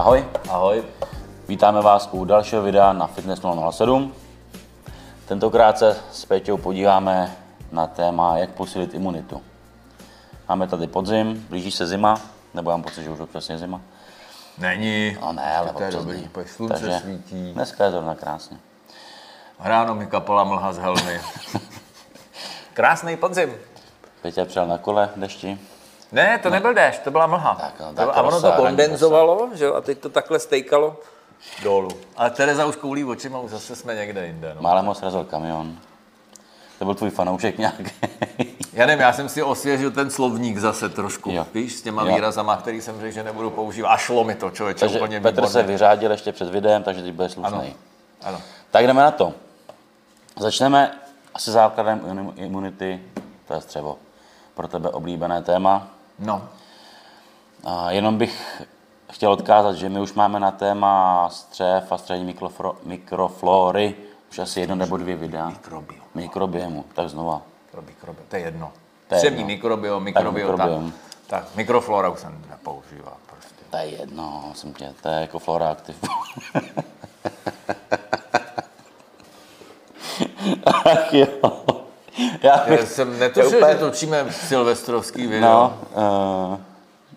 Ahoj, Ahoj. vítáme vás u dalšího videa na Fitness 007. Tentokrát se s Péťou podíváme na téma, jak posílit imunitu. Máme tady podzim, blíží se zima, nebo já mám pocit, že už občas je zima. Není. No ne, ale to je dobrý, slunce Takže svítí. Dneska je zrovna krásně. Ráno mi kapala mlha z helmy. Krásný podzim. Péťa přijel na kole, dešti. Ne, to nebyl déšť, to byla mlha. Tak, no, tak a ono to kondenzovalo, že jo, a teď to takhle stejkalo dolů. Ale Tereza už koulí očima, už zase jsme někde jinde. No. Málem ho srazil kamion. To byl tvůj fanoušek nějaký. Já nevím, já jsem si osvěžil ten slovník zase trošku, Jo. víš, s těma Jo. výrazama, který jsem řekl, že nebudu používat. A šlo mi to, člověče, takže úplně Petr se výborně. vyřádil ještě před videem, takže teď bude Ano, slušný. ano. Tak jdeme na to. Začneme asi základem imun- imunity, to je střevo. Pro tebe oblíbené téma. No, A jenom bych chtěl odkázat, že my už máme na téma střev a střevní mikrofro- mikroflory už asi jedno nebo dvě videa. mikrobiom. Mikrobiomu, tak znova. Mikrobiom, to je jedno. To je Střevní mikrobiom, tak, mikrobiom. tak, mikroflora už jsem nepoužíval prostě. To je jedno, jsem tě, to je jako flora aktiv. Ach jo. Já Já jsem netušil, úplně- že točíme silvestrovský video. no, uh,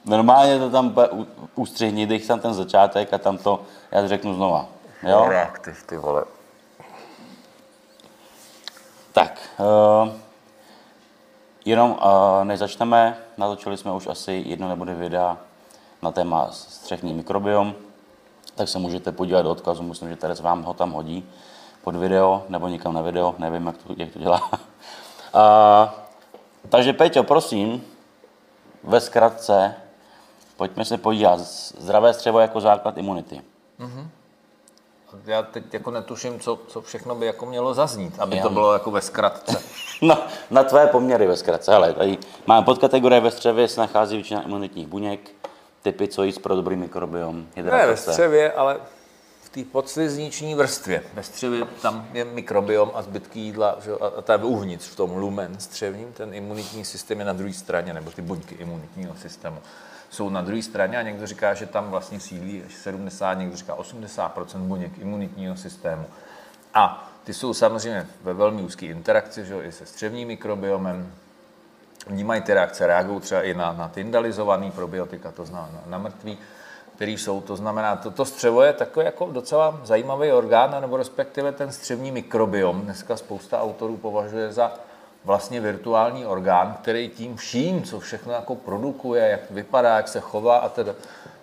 normálně to tam ústřihni, dej tam ten začátek a tam to, já to řeknu znova. Jo? Reaktiv, ty vole. Tak, uh, jenom uh, než začneme, natočili jsme už asi jedno nebo dvě videa na téma střechní mikrobiom, tak se můžete podívat do odkazu, myslím, že Teres vám ho tam hodí pod video, nebo někam na video, nevím, jak to, jak to dělá. Uh, takže Peťo, prosím, ve zkratce, pojďme se podívat. Zdravé střevo jako základ imunity. Já teď jako netuším, co, co všechno by jako mělo zaznít, aby Já. to bylo jako ve zkratce. No, na tvé poměry ve zkratce. Hele, tady máme podkategorie ve střevě, se nachází většina imunitních buněk, typy, co jíst pro dobrý mikrobiom, Ne, ve hydratace. střevě, ale té podslizniční vrstvě. Ve střevě tam je mikrobiom a zbytky jídla, že? a, ta je uvnitř v tom lumen střevním, ten imunitní systém je na druhé straně, nebo ty buňky imunitního systému jsou na druhé straně a někdo říká, že tam vlastně sídlí až 70, někdo říká 80% buněk imunitního systému. A ty jsou samozřejmě ve velmi úzké interakci, že? i se střevním mikrobiomem, vnímají ty reakce, reagují třeba i na, na tyndalizovaný probiotika, to znamená na, na mrtvý, který jsou, to znamená, toto střevo je takový jako docela zajímavý orgán, nebo respektive ten střevní mikrobiom. Dneska spousta autorů považuje za vlastně virtuální orgán, který tím vším, co všechno jako produkuje, jak vypadá, jak se chová a teda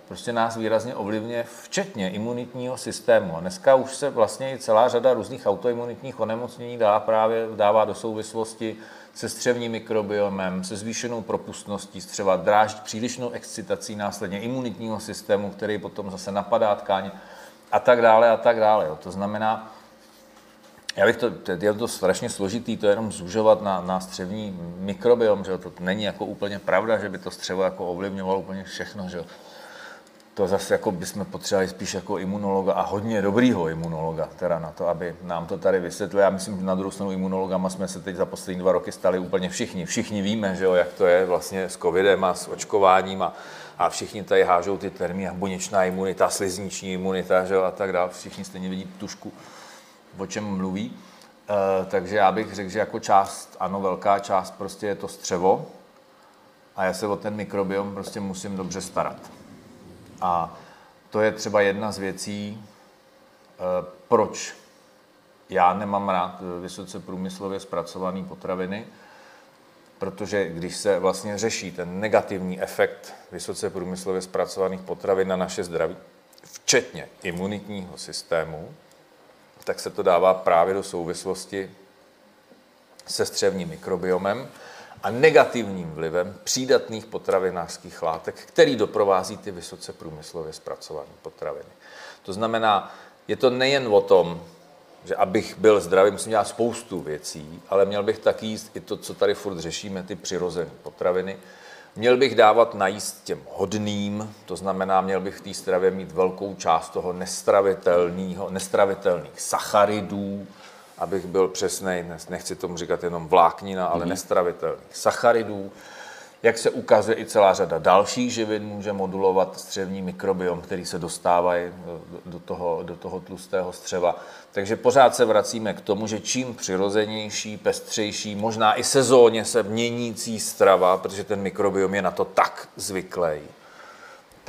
prostě nás výrazně ovlivňuje, včetně imunitního systému. A dneska už se vlastně i celá řada různých autoimunitních onemocnění dá právě dává do souvislosti se střevním mikrobiomem, se zvýšenou propustností střeva, drážď přílišnou excitací následně imunitního systému, který potom zase napadá tkáně a tak dále a tak dále. To znamená, já bych to, je to strašně složitý, to jenom zužovat na, na střevní mikrobiom, že to není jako úplně pravda, že by to střevo jako ovlivňovalo úplně všechno, že jo. To zase jako bychom potřebovali spíš jako imunologa a hodně dobrýho imunologa, teda na to, aby nám to tady vysvětlil. Já myslím, že na druhou stranu imunologama jsme se teď za poslední dva roky stali úplně všichni. Všichni víme, že jo, jak to je vlastně s covidem a s očkováním a, a všichni tady hážou ty termíny, buněčná imunita, slizniční imunita, že jo, a tak dále. Všichni stejně vidí tušku, o čem mluví. E, takže já bych řekl, že jako část, ano, velká část prostě je to střevo a já se o ten mikrobiom prostě musím dobře starat. A to je třeba jedna z věcí, eh, proč já nemám rád eh, vysoce průmyslově zpracované potraviny, protože když se vlastně řeší ten negativní efekt vysoce průmyslově zpracovaných potravin na naše zdraví, včetně imunitního systému, tak se to dává právě do souvislosti se střevním mikrobiomem a negativním vlivem přídatných potravinářských látek, který doprovází ty vysoce průmyslově zpracované potraviny. To znamená, je to nejen o tom, že abych byl zdravý, musím dělat spoustu věcí, ale měl bych taky jíst i to, co tady furt řešíme, ty přirozené potraviny. Měl bych dávat najíst těm hodným, to znamená, měl bych v té stravě mít velkou část toho nestravitelného, nestravitelných sacharidů, abych byl přesný, nechci tomu říkat jenom vláknina, ale mm-hmm. nestravitelných sacharidů. Jak se ukazuje i celá řada dalších živin může modulovat střevní mikrobiom, který se dostávají do toho, do toho tlustého střeva. Takže pořád se vracíme k tomu, že čím přirozenější, pestřejší, možná i sezóně se měnící strava, protože ten mikrobiom je na to tak zvyklý,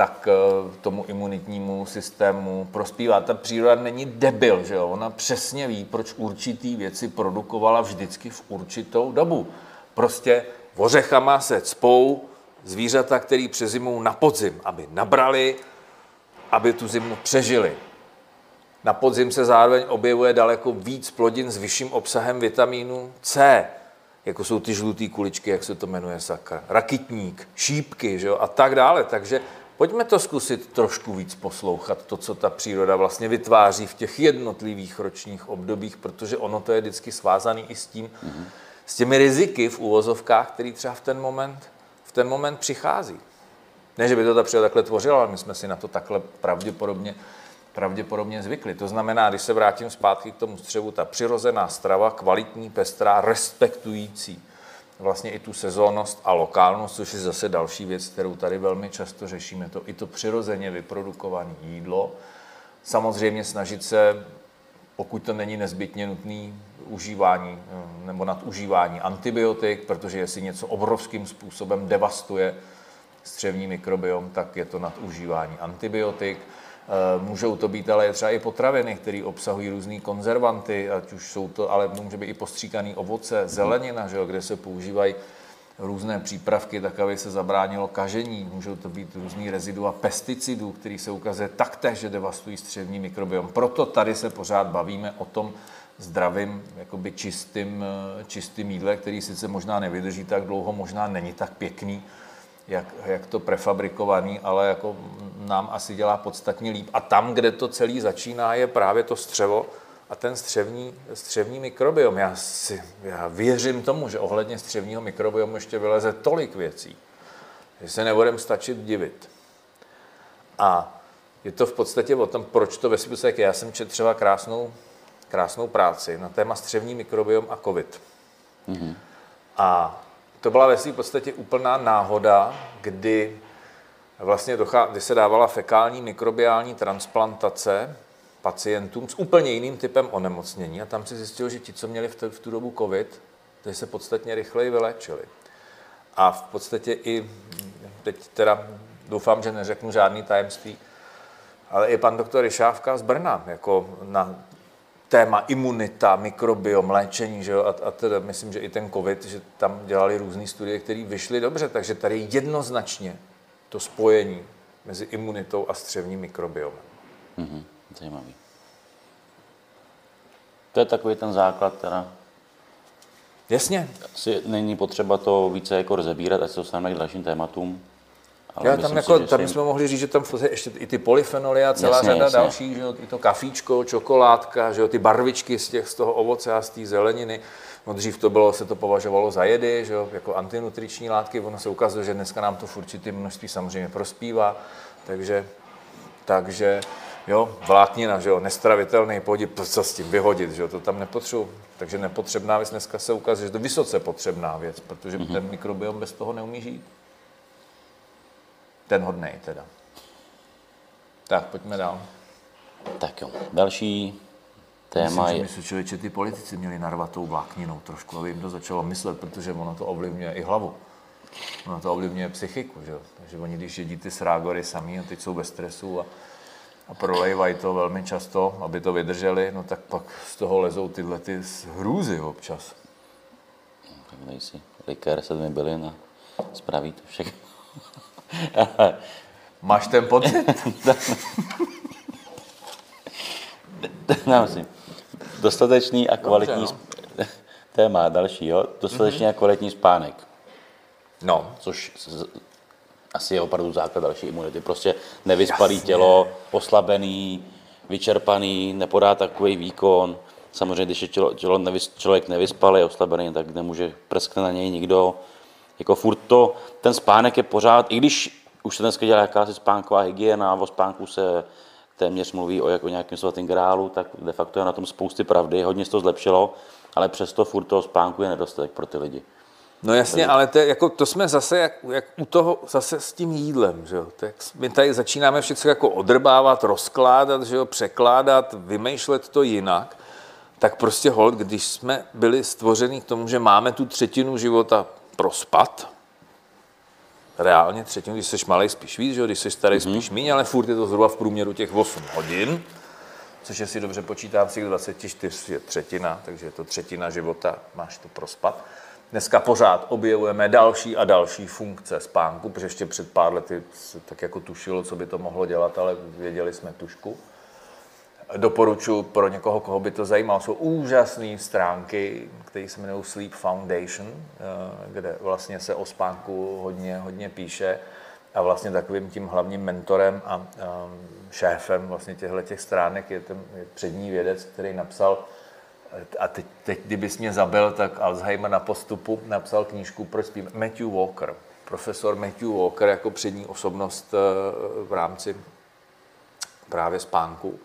tak eh, tomu imunitnímu systému prospívá. Ta příroda není debil, že jo? Ona přesně ví, proč určitý věci produkovala vždycky v určitou dobu. Prostě ořechama se cpou zvířata, které přezimou na podzim, aby nabrali, aby tu zimu přežili. Na podzim se zároveň objevuje daleko víc plodin s vyšším obsahem vitamínu C, jako jsou ty žluté kuličky, jak se to jmenuje sakra, rakitník, šípky že jo, a tak dále. Takže pojďme to zkusit trošku víc poslouchat, to, co ta příroda vlastně vytváří v těch jednotlivých ročních obdobích, protože ono to je vždycky svázané i s tím, mm-hmm s těmi riziky v úvozovkách, který třeba v ten moment, v ten moment přichází. Ne, že by to ta příroda takhle tvořila, ale my jsme si na to takhle pravděpodobně, pravděpodobně zvykli. To znamená, když se vrátím zpátky k tomu střevu, ta přirozená strava, kvalitní, pestrá, respektující vlastně i tu sezónnost a lokálnost, což je zase další věc, kterou tady velmi často řešíme, to i to přirozeně vyprodukované jídlo. Samozřejmě snažit se, pokud to není nezbytně nutný, užívání eh, nebo nadužívání antibiotik, protože jestli něco obrovským způsobem devastuje střevní mikrobiom, tak je to nadužívání antibiotik. Eh, můžou to být ale třeba i potraviny, které obsahují různé konzervanty, ať už jsou to, ale může být i postříkaný ovoce, zelenina, že jo, kde se používají různé přípravky, tak aby se zabránilo kažení. Můžou to být různý rezidua pesticidů, který se ukazuje taktéž, že devastují střevní mikrobiom. Proto tady se pořád bavíme o tom, zdravým, jakoby čistým, eh, čistým jídle, který sice možná nevydrží tak dlouho, možná není tak pěkný, jak, jak to prefabrikovaný, ale jako nám asi dělá podstatně líp. A tam, kde to celé začíná, je právě to střevo a ten střevní, střevní mikrobiom. Já, si, já věřím tomu, že ohledně střevního mikrobiomu ještě vyleze tolik věcí, že se nebudeme stačit divit. A je to v podstatě o tom, proč to ve jak Já jsem četl třeba krásnou krásnou práci na téma střevní mikrobiom a COVID. Mm-hmm. A to byla ve své podstatě úplná náhoda, kdy vlastně dochá, kdy se dávala fekální mikrobiální transplantace pacientům s úplně jiným typem onemocnění a tam se zjistilo, že ti, co měli v, v tu dobu COVID, ty se podstatně rychleji vyléčili. A v podstatě i, teď teda doufám, že neřeknu žádný tajemství, ale i pan doktor Ryšávka z Brna, jako na téma imunita, mikrobiom, léčení, že jo? A, a teda myslím, že i ten covid, že tam dělali různé studie, které vyšly dobře, takže tady jednoznačně to spojení mezi imunitou a střevním mikrobiomem. Mm-hmm, zajímavý. To je takový ten základ, teda. Jasně. Asi není potřeba to více jako rozebírat, ať se dostaneme k dalším tématům. Ale Já tam, jako, si, tam jsme mohli říct, že tam ještě i ty polyfenoly a celá jasně, řada jasně. dalších, že jo, i to kafíčko, čokoládka, že jo, ty barvičky z, těch, z toho ovoce a z té zeleniny. No dřív to bylo, se to považovalo za jedy, že jo, jako antinutriční látky, ono se ukazuje, že dneska nám to v určitém množství samozřejmě prospívá, takže, takže jo, vláknina, že jo, nestravitelný podíl, co s tím vyhodit, že jo, to tam nepotřebuji. Takže nepotřebná věc dneska se ukazuje, že to je vysoce potřebná věc, protože mm-hmm. ten mikrobiom bez toho neumí žít ten hodnej teda. Tak, pojďme dál. Tak jo, další téma Myslím, je... Myslím, že člověče, ty politici měli narvat tou vlákninou trošku, aby jim to začalo myslet, protože ono to ovlivňuje i hlavu. Ono to ovlivňuje psychiku, že? Takže oni, když jedí ty srágory sami a teď jsou bez stresu a, a prolejvají to velmi často, aby to vydrželi, no tak pak z toho lezou tyhle ty hrůzy občas. Tak dej si likér sedmi bylin a spraví to všechno. Máš ten pocit? Nemyslím. Dostatečný a kvalitní Dobře, no. téma další, jo? Dostatečný mm-hmm. a kvalitní spánek. No. Což asi je opravdu základ další imunity. Prostě nevyspalý Jasně. tělo, oslabený, vyčerpaný, nepodá takový výkon. Samozřejmě, když je tělo, tělo nevys, člověk nevyspalý, oslabený, tak nemůže prskne na něj nikdo jako furt to, ten spánek je pořád, i když už se dneska dělá jakási spánková hygiena, o spánku se téměř mluví o, jako nějakém svatém grálu, tak de facto je na tom spousty pravdy, hodně se to zlepšilo, ale přesto furt toho spánku je nedostatek pro ty lidi. No jasně, ale to, jako, to jsme zase jak, jak u toho, zase s tím jídlem, že jo. Tak my tady začínáme všechno jako odrbávat, rozkládat, že jo, překládat, vymýšlet to jinak. Tak prostě hold, když jsme byli stvořeni k tomu, že máme tu třetinu života prospat, reálně třetinu, když jsi malý, spíš víc, že když jsi starý, mm-hmm. spíš míň, ale furt je to zhruba v průměru těch 8 hodin, což je si dobře počítám, z těch 24 je třetina, takže je to třetina života, máš to prospat. Dneska pořád objevujeme další a další funkce spánku, protože ještě před pár lety se tak jako tušilo, co by to mohlo dělat, ale věděli jsme tušku. Doporučuji pro někoho, koho by to zajímalo, jsou úžasné stránky, které se jmenují Sleep Foundation, eh, kde vlastně se o spánku hodně, hodně píše a vlastně takovým tím hlavním mentorem a šéfem vlastně těchto těch stránek je ten je přední vědec, který napsal a teď, teď kdybys mě zabil, tak Alzheimer na postupu napsal knížku Proč spím? Matthew Walker. Profesor Matthew Walker jako přední osobnost eh, v rámci právě spánku.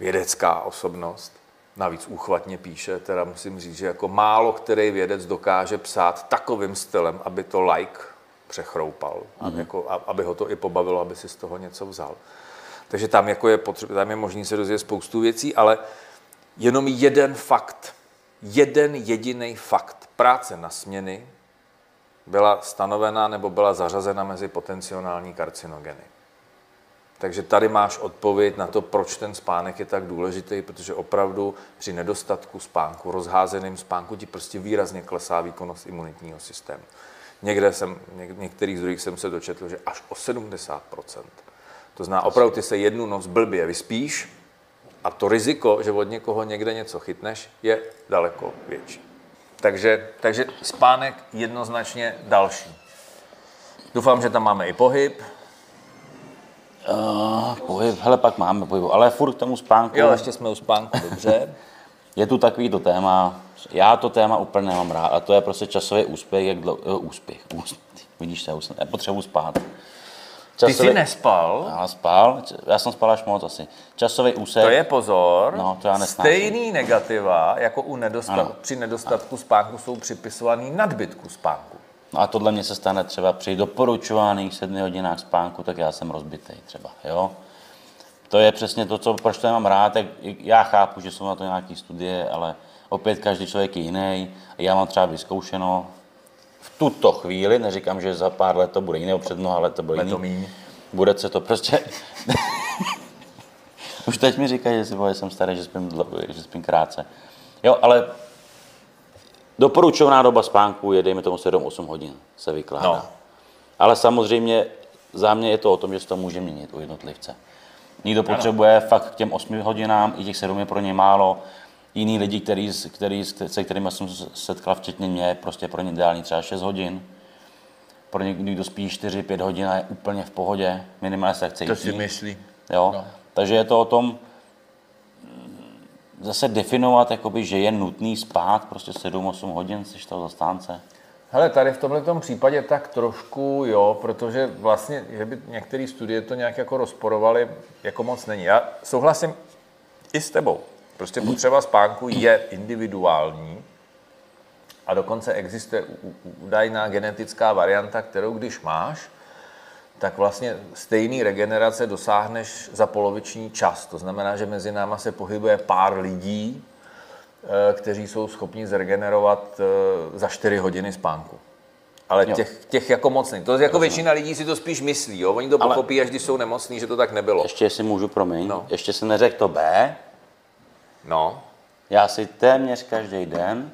Vědecká osobnost. Navíc úchvatně píše, teda musím říct, že jako málo který vědec dokáže psát takovým stylem, aby to like přechroupal, mm-hmm. aby, jako, aby ho to i pobavilo, aby si z toho něco vzal. Takže tam, jako je, potřeba, tam je možné se dozvědět spoustu věcí, ale jenom jeden fakt, jeden jediný fakt práce na směny byla stanovena nebo byla zařazena mezi potenciální karcinogeny. Takže tady máš odpověď na to, proč ten spánek je tak důležitý, protože opravdu při nedostatku spánku, rozházeným spánku ti prostě výrazně klesá výkonnost imunitního systému. Někde jsem, něk, některých zdrojích jsem se dočetl, že až o 70%. To znamená, opravdu ty se jednu noc blbě vyspíš, a to riziko, že od někoho někde něco chytneš, je daleko větší. Takže, takže spánek jednoznačně další. Doufám, že tam máme i pohyb. Uh, pohyb, hele, pak máme pohyb, ale furt k tomu spánku. Jo, ještě jsme u spánku, dobře. je tu takový to téma, já to téma úplně nemám rád, a to je prostě časový úspěch, jak dlouho, úspěch, úspěch, vidíš, já potřebuji spát. Časový... Ty jsi nespal? Já spal, já jsem spal až moc asi. Časový úsek. To je pozor. No, to já Stejný negativa, jako u nedostat... při nedostatku ano. spánku, jsou připisovaný nadbytku spánku. No a tohle mě se stane třeba při doporučovaných sedmi hodinách spánku, tak já jsem rozbitý třeba, jo. To je přesně to, co, proč to mám rád, tak já chápu, že jsou na to nějaké studie, ale opět každý člověk je jiný. Já mám třeba vyzkoušeno v tuto chvíli, neříkám, že za pár let to bude jiný, před mnoha let to bude jiný. Bude se to prostě... Už teď mi říkají, že, si, že jsem starý, že spím, že spím krátce. Jo, ale doporučovaná doba spánku je, dejme tomu 7-8 hodin, se vykládá. No. Ale samozřejmě za mě je to o tom, že se to může měnit u jednotlivce. Někdo potřebuje ano. fakt k těm 8 hodinám, i těch 7 je pro ně málo jiný lidi, který, který, se kterými jsem setkal, včetně mě, prostě pro ně ideální třeba 6 hodin. Pro někdo, kdo spí 4-5 hodin a je úplně v pohodě, minimálně se chce To si myslí. Jo? No. Takže je to o tom zase definovat, jakoby, že je nutný spát prostě 7-8 hodin, jsi toho zastánce. Hele, tady v tomhle případě tak trošku jo, protože vlastně, že by některé studie to nějak jako rozporovaly, jako moc není. Já souhlasím i s tebou. Prostě potřeba spánku je individuální a dokonce existuje údajná genetická varianta, kterou když máš, tak vlastně stejný regenerace dosáhneš za poloviční čas. To znamená, že mezi náma se pohybuje pár lidí, eh, kteří jsou schopni zregenerovat eh, za 4 hodiny spánku. Ale těch, těch jako mocných. To jako většina lidí si to spíš myslí. Jo? Oni to Ale pochopí, až když jsou nemocní, že to tak nebylo. Ještě si můžu proměnit. No. Ještě se neřekl to B, No. Já si téměř každý den,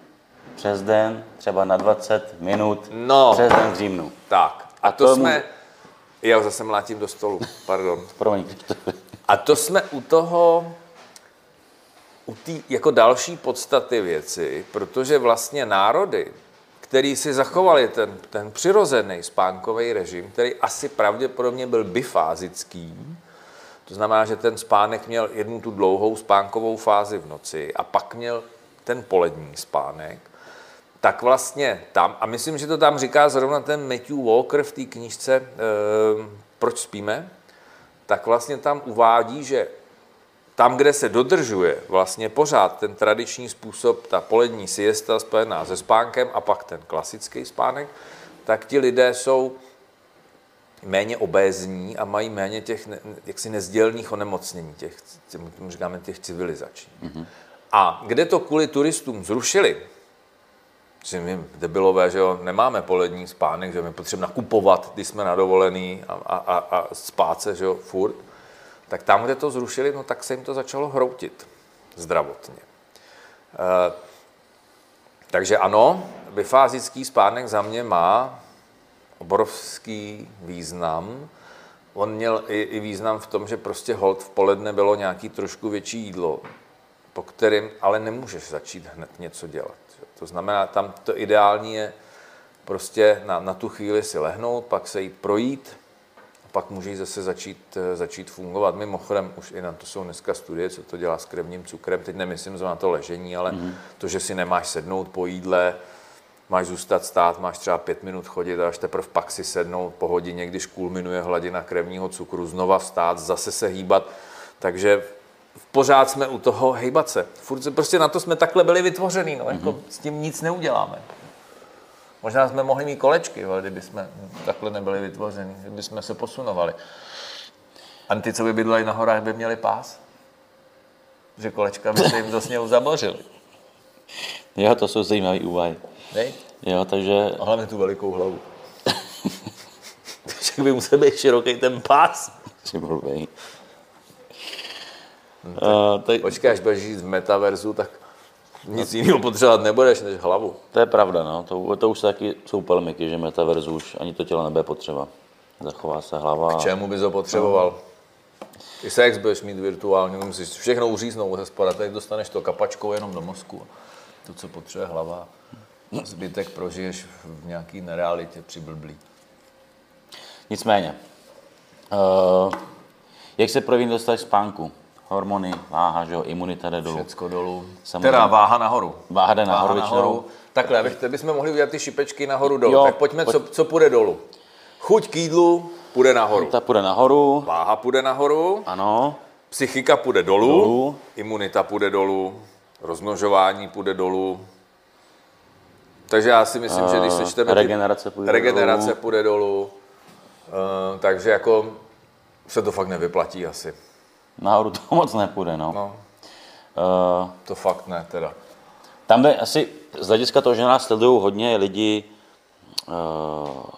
přes den, třeba na 20 minut, no. přes den dřímnu. Tak. A, a to, to jsme... Mu... Já zase mlátím do stolu, pardon. Promiň. A to jsme u toho, u té jako další podstaty věci, protože vlastně národy, který si zachovali ten, ten přirozený spánkový režim, který asi pravděpodobně byl bifázický, to znamená, že ten spánek měl jednu tu dlouhou spánkovou fázi v noci a pak měl ten polední spánek, tak vlastně tam, a myslím, že to tam říká zrovna ten Matthew Walker v té knížce e, Proč spíme, tak vlastně tam uvádí, že tam, kde se dodržuje vlastně pořád ten tradiční způsob, ta polední siesta spojená se spánkem a pak ten klasický spánek, tak ti lidé jsou méně obézní a mají méně těch jaksi nezdělných onemocnění, těch, tomu říkáme těch civilizačních. Mm-hmm. A kde to kvůli turistům zrušili, že my debilové, že jo, nemáme polední spánek, že my potřebujeme nakupovat, když jsme na dovolený a, a, a, a spát se, že jo, furt, tak tam, kde to zrušili, no tak se jim to začalo hroutit zdravotně. E, takže ano, bifázický spánek za mě má obrovský význam. On měl i, i význam v tom, že prostě hold v poledne bylo nějaký trošku větší jídlo, po kterém ale nemůžeš začít hned něco dělat. To znamená, tam to ideální je prostě na, na tu chvíli si lehnout, pak se jít projít, a pak může zase začít, začít fungovat. Mimochodem, už i na to jsou dneska studie, co to dělá s krevním cukrem. Teď nemyslím na to ležení, ale mm-hmm. to, že si nemáš sednout po jídle, máš zůstat stát, máš třeba pět minut chodit a až teprve pak si sednout po hodině, když kulminuje hladina krevního cukru, znova vstát, zase se hýbat. Takže pořád jsme u toho hejbat se. Furt se, prostě na to jsme takhle byli vytvořený, no, jako mm-hmm. s tím nic neuděláme. Možná jsme mohli mít kolečky, ale kdyby jsme takhle nebyli vytvoření, kdyby jsme se posunovali. A ty, co by bydleli na horách, by měli pás? Že kolečka by se jim do sněhu zabořili. Jo, to jsou zajímavé úvahy. Nej? Jo, takže... A hlavně tu velikou hlavu. Takže by musel být široký ten pás. Jsi blbej. Uh, tady... Počkej, až budeš žít v metaverzu, tak nic jiného potřebovat nebudeš než hlavu. To je pravda, no. To, to už taky jsou polemiky, že metaverzu už ani to tělo nebude potřeba. Zachová se hlava. K čemu bys ho potřeboval? No. I sex budeš mít virtuálně, musíš všechno uříznout ze spoda, tak dostaneš to kapačkou jenom do mozku. To, co potřebuje hlava. Zbytek prožiješ v nějaký nerealitě přiblblý. Nicméně, uh, jak se projeví dostat spánku? Hormony, váha, že jo, imunita jde dolů. Všecko dolů. Samozřejmě. Teda váha nahoru. Váha jde nahoru, váha nahoru. Takhle, abych, bychom mohli udělat ty šipečky nahoru dolů. Jo, tak pojďme, pojď. co, co půjde dolů. Chuť k jídlu půjde nahoru. Ta půjde nahoru. Váha půjde nahoru. Ano. Psychika půjde dolů. dolů. Imunita půjde dolů. Rozmnožování půjde dolů. Takže já si myslím, uh, že když eh, sečteme... Regenerace půjde regenerace dolů. půjde dolů. Uh, takže jako se to fakt nevyplatí asi. Nahoru to moc nepůjde, no. no. Uh, to fakt ne, teda. Tam jde asi z hlediska toho, že nás sledují hodně lidi uh,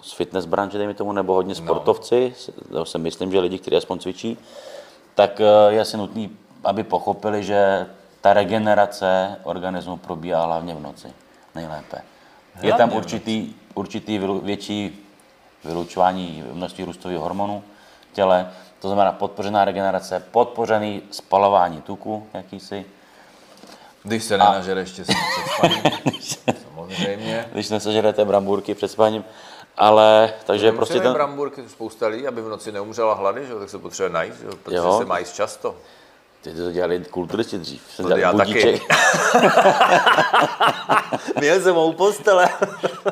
z fitness branže, dejme tomu, nebo hodně no. sportovci, no. si myslím, že lidi, kteří aspoň cvičí, tak uh, je asi nutný, aby pochopili, že ta regenerace organismu probíhá hlavně v noci. Nejlépe. Je tam určitý, určitý větší vylučování množství růstových hormonů v těle, to znamená podpořená regenerace, podpořený spalování tuku jakýsi. Když se nenažere ještě před spaním, samozřejmě. Když nesežerete brambůrky před spaním. Ale, takže prostě ten... brambůrky spousta lidí, aby v noci neumřela hlady, že? tak se potřebuje najít, že? protože jo. se mají často. Ty to dělali kulturisti dřív. Jsem to já taky. Měl jsem mou postele.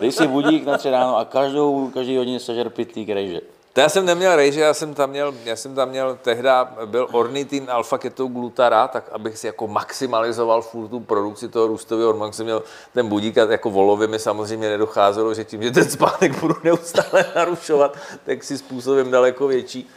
Dej si budík na tři ráno a každou, každý hodin sežer pitlík rejže. To já jsem neměl rejže, já jsem tam měl, já jsem tam měl, tehda byl ornitin alfa ketoglutara, tak abych si jako maximalizoval furt tu produkci toho růstového hormonu, jsem měl ten budík a jako volově mi samozřejmě nedocházelo, že tím, že ten spánek budu neustále narušovat, tak si způsobím daleko větší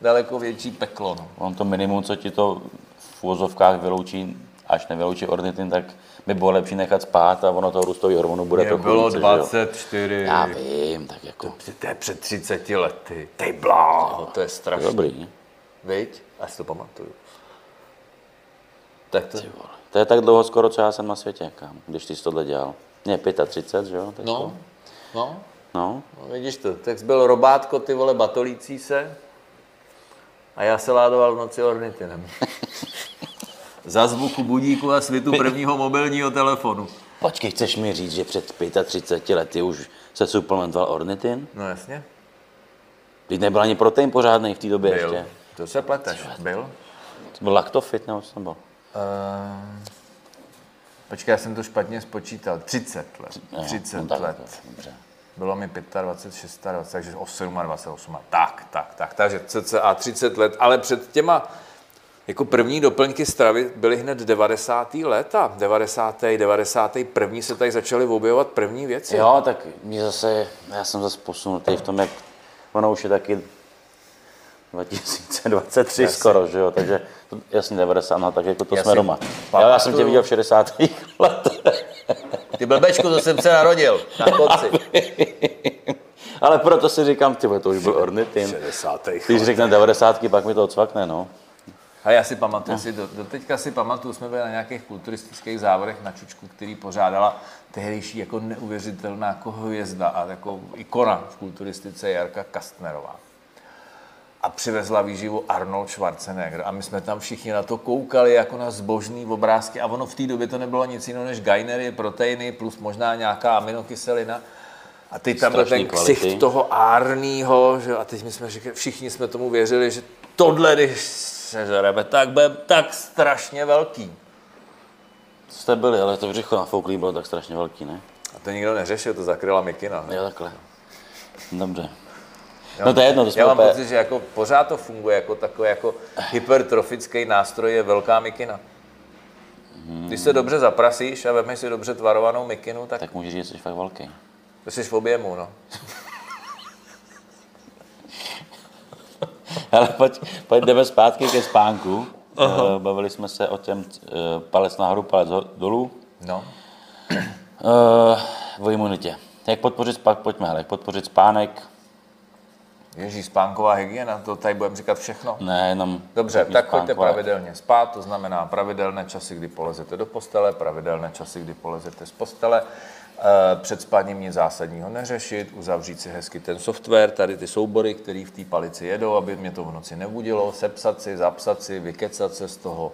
daleko větší peklo. No. On to minimum, co ti to v úvozovkách vyloučí, až nevyloučí ornitin, tak by bylo lepší nechat spát a ono toho růstový hormonu bude to bylo více, 24. Já vím, tak jako. To, to je před 30 lety. Tej blá, to je strašné. Dobrý. Víď? Až to pamatuju. Tak to... To je tak dlouho skoro, co já jsem na světě, kam, když ty jsi tohle dělal. Ne, 35, že jo? No, no. No. no. vidíš to, tak byl robátko, ty vole, batolící se, a já se ládoval v noci ornitinem. Za zvuku budíku a svitu prvního mobilního telefonu. Počkej, chceš mi říct, že před 35 lety už se suplementoval ornitin? No jasně. Teď nebyl ani protein pořádný v té době byl. ještě. To se pleteš. Byl? To byl laktofit nebo co byl? Uh, počkej, já jsem to špatně spočítal. 30 let. 30 no, tak, let. Dobře. Bylo mi 25, 26, takže 28, 28. Tak, tak, tak. Takže cca 30 let. Ale před těma Jako první doplňky stravy byly hned 90. léta. 90. 91. se tady začaly objevovat první věci. Jo, tak mě zase, já jsem zase posunutý v tom, jak ono už je taky 2023 jasně. skoro, že jo, takže to, jasně 90, no tak jako to jasně. jsme doma. Já, já jsem tě viděl v 60. letech. Ty blbečku, to jsem se narodil na konci. Ale proto si říkám, ty to už byl ornitin. 60. Když řekne 90, pak mi to odsvakne, no. A já si pamatuju, no. si, do, do, teďka si pamatuju, jsme byli na nějakých kulturistických závodech na Čučku, který pořádala tehdejší jako neuvěřitelná jako hvězda a jako ikona v kulturistice Jarka Kastnerová. A přivezla výživu Arnold Schwarzenegger a my jsme tam všichni na to koukali jako na zbožný obrázky a ono v té době to nebylo nic jiného než gainery, proteiny plus možná nějaká aminokyselina. A teď tam byl ten ksicht toho árnýho, že? a teď my jsme říkali, všichni jsme tomu věřili, že tohle, když se žereme, tak bude tak strašně velký. Jste byli, ale to břicho nafouklý bylo tak strašně velký, ne? A to nikdo neřešil, to zakryla mikina. Ne? Jo, takhle. Dobře. no to je jedno, to Já mám pocit, že jako pořád to funguje jako takový jako hypertrofický nástroj je velká mikina. Hmm. Když se dobře zaprasíš a vezmeš si dobře tvarovanou mikinu, tak... Tak můžeš říct, že jsi fakt velký. To jsi v objemu, no. Ale pojď, pojď jdeme zpátky ke spánku. Uh-huh. Bavili jsme se o těm uh, palec nahoru, palec dolů. No. Uh, o imunitě. Jak podpořit spánk, pojďme, ale jak podpořit spánek. Ježí, spánková hygiena, to tady budeme říkat všechno? Ne, jenom... Dobře, tak pojďte pravidelně spát, to znamená pravidelné časy, kdy polezete do postele, pravidelné časy, kdy polezete z postele, Eh, před spaním nic zásadního neřešit, uzavřít si hezky ten software, tady ty soubory, které v té palici jedou, aby mě to v noci nebudilo, sepsat si, zapsat si, vykecat se z toho,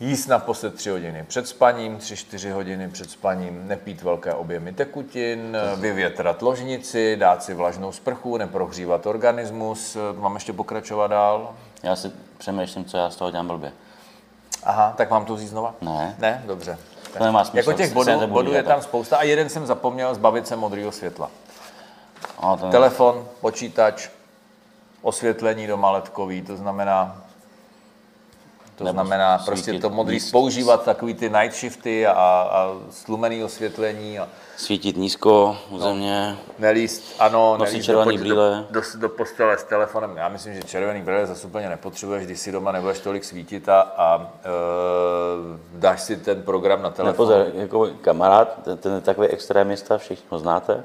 jíst naposled 3 hodiny před spaním, 3-4 hodiny před spaním, nepít velké objemy tekutin, vyvětrat ložnici, dát si vlažnou sprchu, neprohřívat organismus. Mám ještě pokračovat dál? Já si přemýšlím, co já z toho dělám blbě. Aha, tak mám to vzít znova? Ne. Ne? Dobře. To nemá smysl. Jako těch bodů, bodů je tam spousta a jeden jsem zapomněl zbavit se modrého světla. A, to Telefon, počítač, osvětlení doma ledkový, to znamená to znamená prostě to modrý nízko, používat takový ty night shifty a, a slumený osvětlení. A, svítit nízko u no, země. Nelíst, ano, nosit červený do, brýle. Do, do, do, postele s telefonem. Já myslím, že červený brýle zase úplně nepotřebuješ, když si doma nebudeš tolik svítit a, a e, dáš si ten program na telefon. Nepozor, jako kamarád, ten, ten je takový extrémista, všichni ho znáte.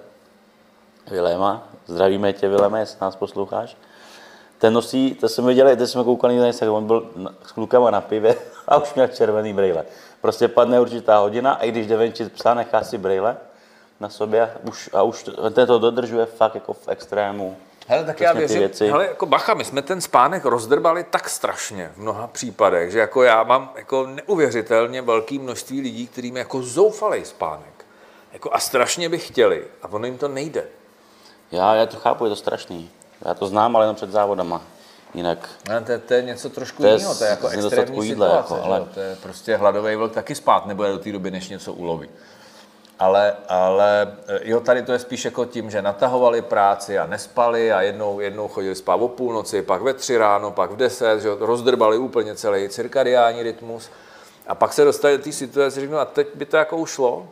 Viléma, zdravíme tě Viléma, jestli nás posloucháš ten nosí, to jsme viděli, to jsme koukali na Instagram, on byl s klukama na pivě a už měl červený brýle. Prostě padne určitá hodina a i když jde venčit psa, nechá si brýle na sobě a už, a už ten to dodržuje fakt jako v extrému. Hele, tak já věřím, věci. hele, jako bacha, my jsme ten spánek rozdrbali tak strašně v mnoha případech, že jako já mám jako neuvěřitelně velké množství lidí, kterým jako zoufalej spánek. Jako a strašně by chtěli a ono jim to nejde. Já, já to chápu, je to strašný. Já to znám, ale jenom před závodama. Jinak... Ne, to, to, je něco trošku to jiného, to je jako extrémní jídla, situace, jako, ale... to je prostě hladový vlk taky spát nebude do té doby, než něco uloví. Ale, ale jo, tady to je spíš jako tím, že natahovali práci a nespali a jednou, jednou chodili spát o půlnoci, pak ve tři ráno, pak v deset, že rozdrbali úplně celý cirkadiální rytmus. A pak se dostali do té situace, řeknu, a teď by to jako ušlo,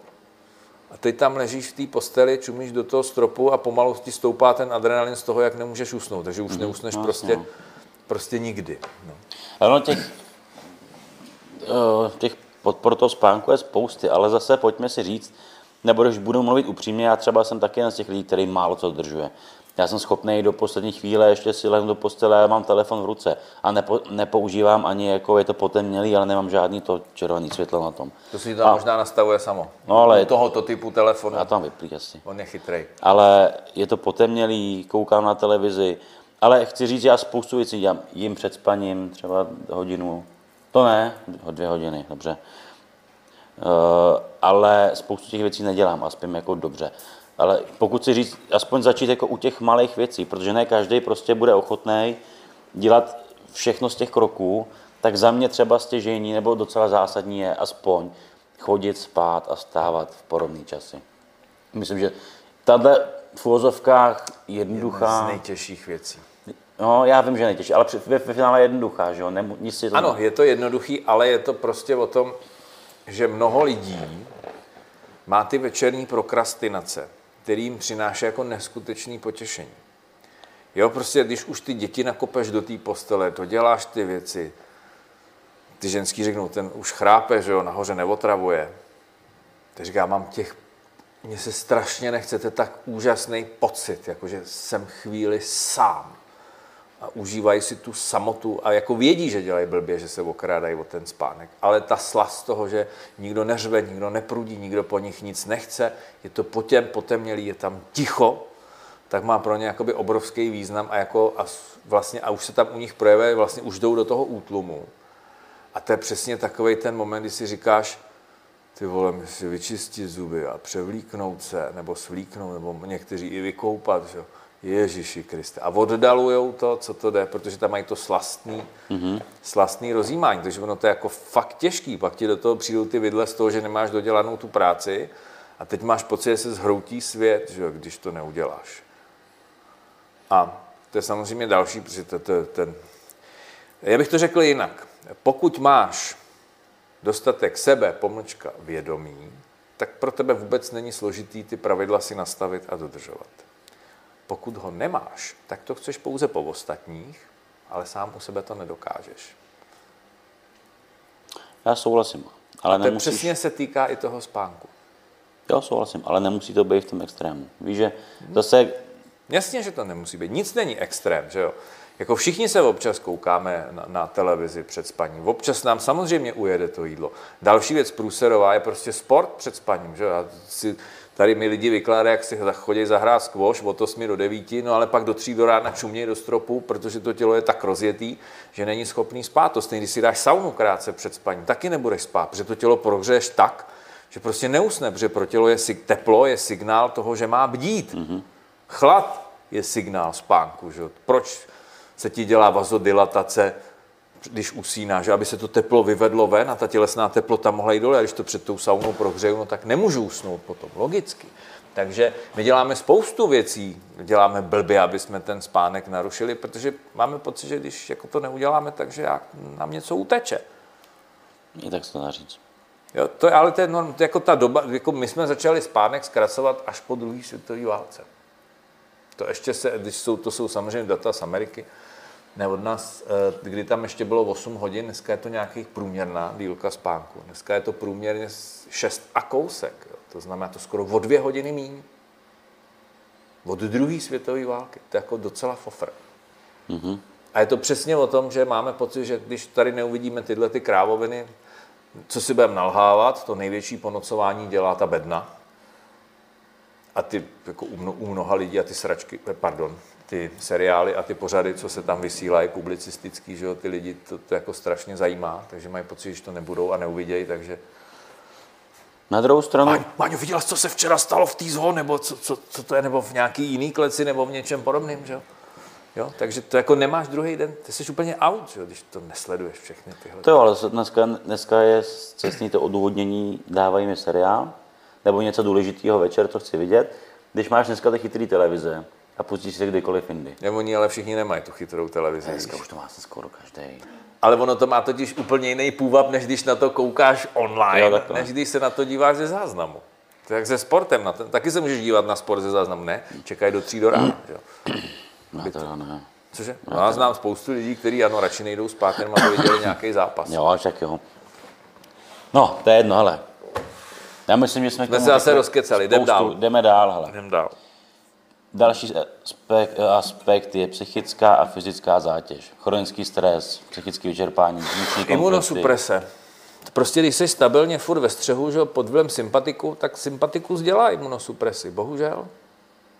a teď tam ležíš v té posteli, čumíš do toho stropu a pomalu ti stoupá ten adrenalin z toho, jak nemůžeš usnout. Takže už mm, neusneš no, prostě, no. prostě nikdy. No. Ano, těch, eh, těch podpor toho spánku je spousty, ale zase pojďme si říct, nebo když budu mluvit upřímně, já třeba jsem taky jeden z těch lidí, který málo co dodržuje. Já jsem schopný do poslední chvíle ještě si lehnout do postele a mám telefon v ruce a nepo, nepoužívám ani, jako je to potemnělý, ale nemám žádný to červený světlo na tom. To si tam a, možná nastavuje samo. No, ale U tohoto typu telefonu. A tam vyplý asi. On je chytrý. Ale je to potemnělý, koukám na televizi, ale chci říct, že já spoustu věcí dělám. Jím před spaním, třeba hodinu, to ne, dvě hodiny, dobře. Uh, ale spoustu těch věcí nedělám a spím jako dobře. Ale pokud si říct, aspoň začít jako u těch malých věcí, protože ne každý prostě bude ochotný dělat všechno z těch kroků, tak za mě třeba stěžení nebo docela zásadní je aspoň chodit spát a stávat v podobné časy. Myslím, že tahle v uvozovkách jednoduchá... Jedna z nejtěžších věcí. No, já vím, že nejtěžší, ale ve, ve finále je jednoduchá, že jo? Nemu, nic si to Ano, je to jednoduchý, ale je to prostě o tom, že mnoho lidí má ty večerní prokrastinace, který jim přináší jako neskutečný potěšení. Jo, prostě když už ty děti nakopeš do té postele, to děláš ty věci, ty ženský řeknou, ten už chrápe, že jo, nahoře neotravuje. Ty říká, mám těch, mně se strašně nechcete tak úžasný pocit, jakože jsem chvíli sám a užívají si tu samotu a jako vědí, že dělají blbě, že se okrádají o ten spánek. Ale ta slast toho, že nikdo neřve, nikdo neprudí, nikdo po nich nic nechce, je to potěm, potemnělý, je tam ticho, tak má pro ně jakoby obrovský význam a, jako, a, vlastně, a už se tam u nich projevuje, vlastně už jdou do toho útlumu. A to je přesně takový ten moment, kdy si říkáš, ty vole, mi si vyčistit zuby a převlíknout se, nebo svlíknout, nebo někteří i vykoupat, že? Ježíši Kriste. A oddalujou to, co to jde, protože tam mají to slastný, mm-hmm. slastný rozjímání, takže ono to je jako fakt těžký. Pak ti do toho přijdou ty vidle z toho, že nemáš dodělanou tu práci a teď máš pocit, že se zhroutí svět, že když to neuděláš. A to je samozřejmě další, protože to, to, ten... Já bych to řekl jinak. Pokud máš dostatek sebe, pomlčka, vědomí, tak pro tebe vůbec není složitý ty pravidla si nastavit a dodržovat. Pokud ho nemáš, tak to chceš pouze po ostatních, ale sám u sebe to nedokážeš. Já souhlasím, ale To nemusíš... přesně se týká i toho spánku. Jo, souhlasím, ale nemusí to být v tom extrému. Víš, že zase Jasně, že to nemusí být. Nic není extrém, že jo? Jako všichni se občas koukáme na, na televizi před spaním. Občas nám samozřejmě ujede to jídlo. Další věc průserová je prostě sport před spaním, že jo? Já si, tady mi lidi vykládají, jak si chodí zahrát squash od 8 do 9, no ale pak do 3 do rána čumějí do stropu, protože to tělo je tak rozjetý, že není schopný spát. To stejně, když si dáš saunu krátce před spaním, taky nebudeš spát, protože to tělo prohřeješ tak, že prostě neusne, protože pro tělo je teplo, je signál toho, že má bdít. Mm-hmm. Chlad je signál spánku. Že? Proč se ti dělá vazodilatace, když usínáš, že aby se to teplo vyvedlo ven a ta tělesná teplota mohla jít dole. A když to před tou saunou prohřeju, no tak nemůžu usnout potom, logicky. Takže my děláme spoustu věcí, děláme blbě, aby jsme ten spánek narušili, protože máme pocit, že když jako to neuděláme, takže nám něco uteče. i tak se to dá říct. Jo, to je, ale to je norm, jako ta doba, jako my jsme začali spánek zkracovat až po druhé světové válce. To ještě se, když jsou, to jsou samozřejmě data z Ameriky, ne od nás, eh, kdy tam ještě bylo 8 hodin, dneska je to nějakých průměrná dílka spánku. Dneska je to průměrně 6 a kousek, jo. to znamená to skoro o dvě hodiny míň. Od druhé světové války, to je jako docela fofr. Mhm. A je to přesně o tom, že máme pocit, že když tady neuvidíme tyhle ty krávoviny, co si budeme nalhávat, to největší ponocování dělá ta bedna. A ty, jako u, mno, u mnoha lidí, a ty sračky, eh, pardon, ty seriály a ty pořady, co se tam vysílají, publicistický, že jo, ty lidi to, to jako strašně zajímá, takže mají pocit, že to nebudou a neuvidějí, takže... Na druhou stranu, Máňo, Máňo, viděla jsi, co se včera stalo v té zoo, nebo co, co, co, to je, nebo v nějaký jiný kleci, nebo v něčem podobném, že jo? Jo, takže to jako nemáš druhý den, ty jsi úplně out, že jo, když to nesleduješ všechny tyhle. to jo, ale dneska, dneska je cestný to odůvodnění, dávají mi seriál, nebo něco důležitého večer, co chci vidět. Když máš dneska ty chytrý televize a pustíš si kdykoliv jindy. Nebo oni ale všichni nemají tu chytrou televizi. Dneska už to má skoro každý. Ale ono to má totiž úplně jiný půvab, než když na to koukáš online, Jo, než když se na to díváš ze záznamu. To je jak se sportem. Na ten, taky se můžeš dívat na sport ze záznamu. Ne, čekají do tří do rána. že Jo. Já to ne. Cože? No, já znám spoustu lidí, kteří ano, radši nejdou spát, jenom aby viděli nějaký zápas. Jo, tak jo. No, to je jedno, hele. Já myslím, že jsme, Jsme se zase rozkecali, jdem spoustu. dál. Jdeme dál, hele. Jdem dál. Další aspekt, aspekt je psychická a fyzická zátěž. Chronický stres, psychické vyčerpání. Imunosuprese. Prostě když jsi stabilně furt ve střehu, že pod vlivem sympatiku, tak sympatikus dělá imunosupresi, bohužel.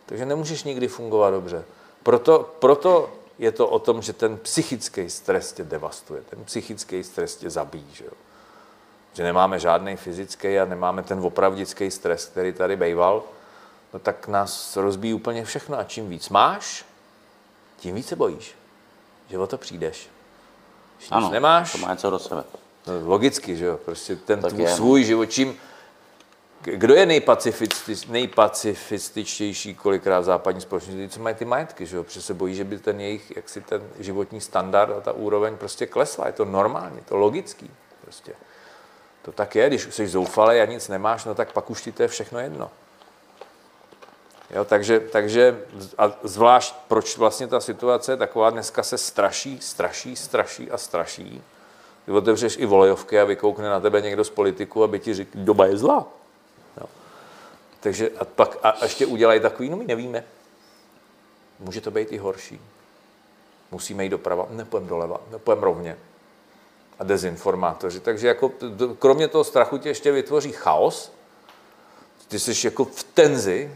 Takže nemůžeš nikdy fungovat dobře. Proto, proto je to o tom, že ten psychický stres tě devastuje, ten psychický stres tě zabíjí, že jo. Že nemáme žádný fyzický a nemáme ten opravdický stres, který tady bejval, no tak nás rozbíjí úplně všechno. A čím víc máš, tím víc se bojíš, že o to přijdeš. Když Ano, nemáš, to má něco do sebe. No, logicky, že jo, prostě ten Tak tvůj, je, no. svůj život, čím, kdo je nejpacifisti- nejpacifističtější kolikrát v západní společnosti? Co mají ty majetky, že jo? Protože se bojí, že by ten jejich, jaksi ten životní standard a ta úroveň prostě klesla. Je to normální, to logický. Prostě. To tak je, když jsi zoufalý a nic nemáš, no tak pak už ti to je všechno jedno. Jo, takže, takže a zvlášť proč vlastně ta situace je taková, dneska se straší, straší, straší a straší. Ty otevřeš i volejovky a vykoukne na tebe někdo z politiku, aby ti řekl, doba je zlá. Jo. Takže a pak a ještě udělají takový, no my nevíme. Může to být i horší. Musíme jít doprava, nepůjdeme doleva, nepůjdeme rovně. A dezinformátoři. Takže jako, kromě toho strachu tě ještě vytvoří chaos, ty jsi jako v tenzi,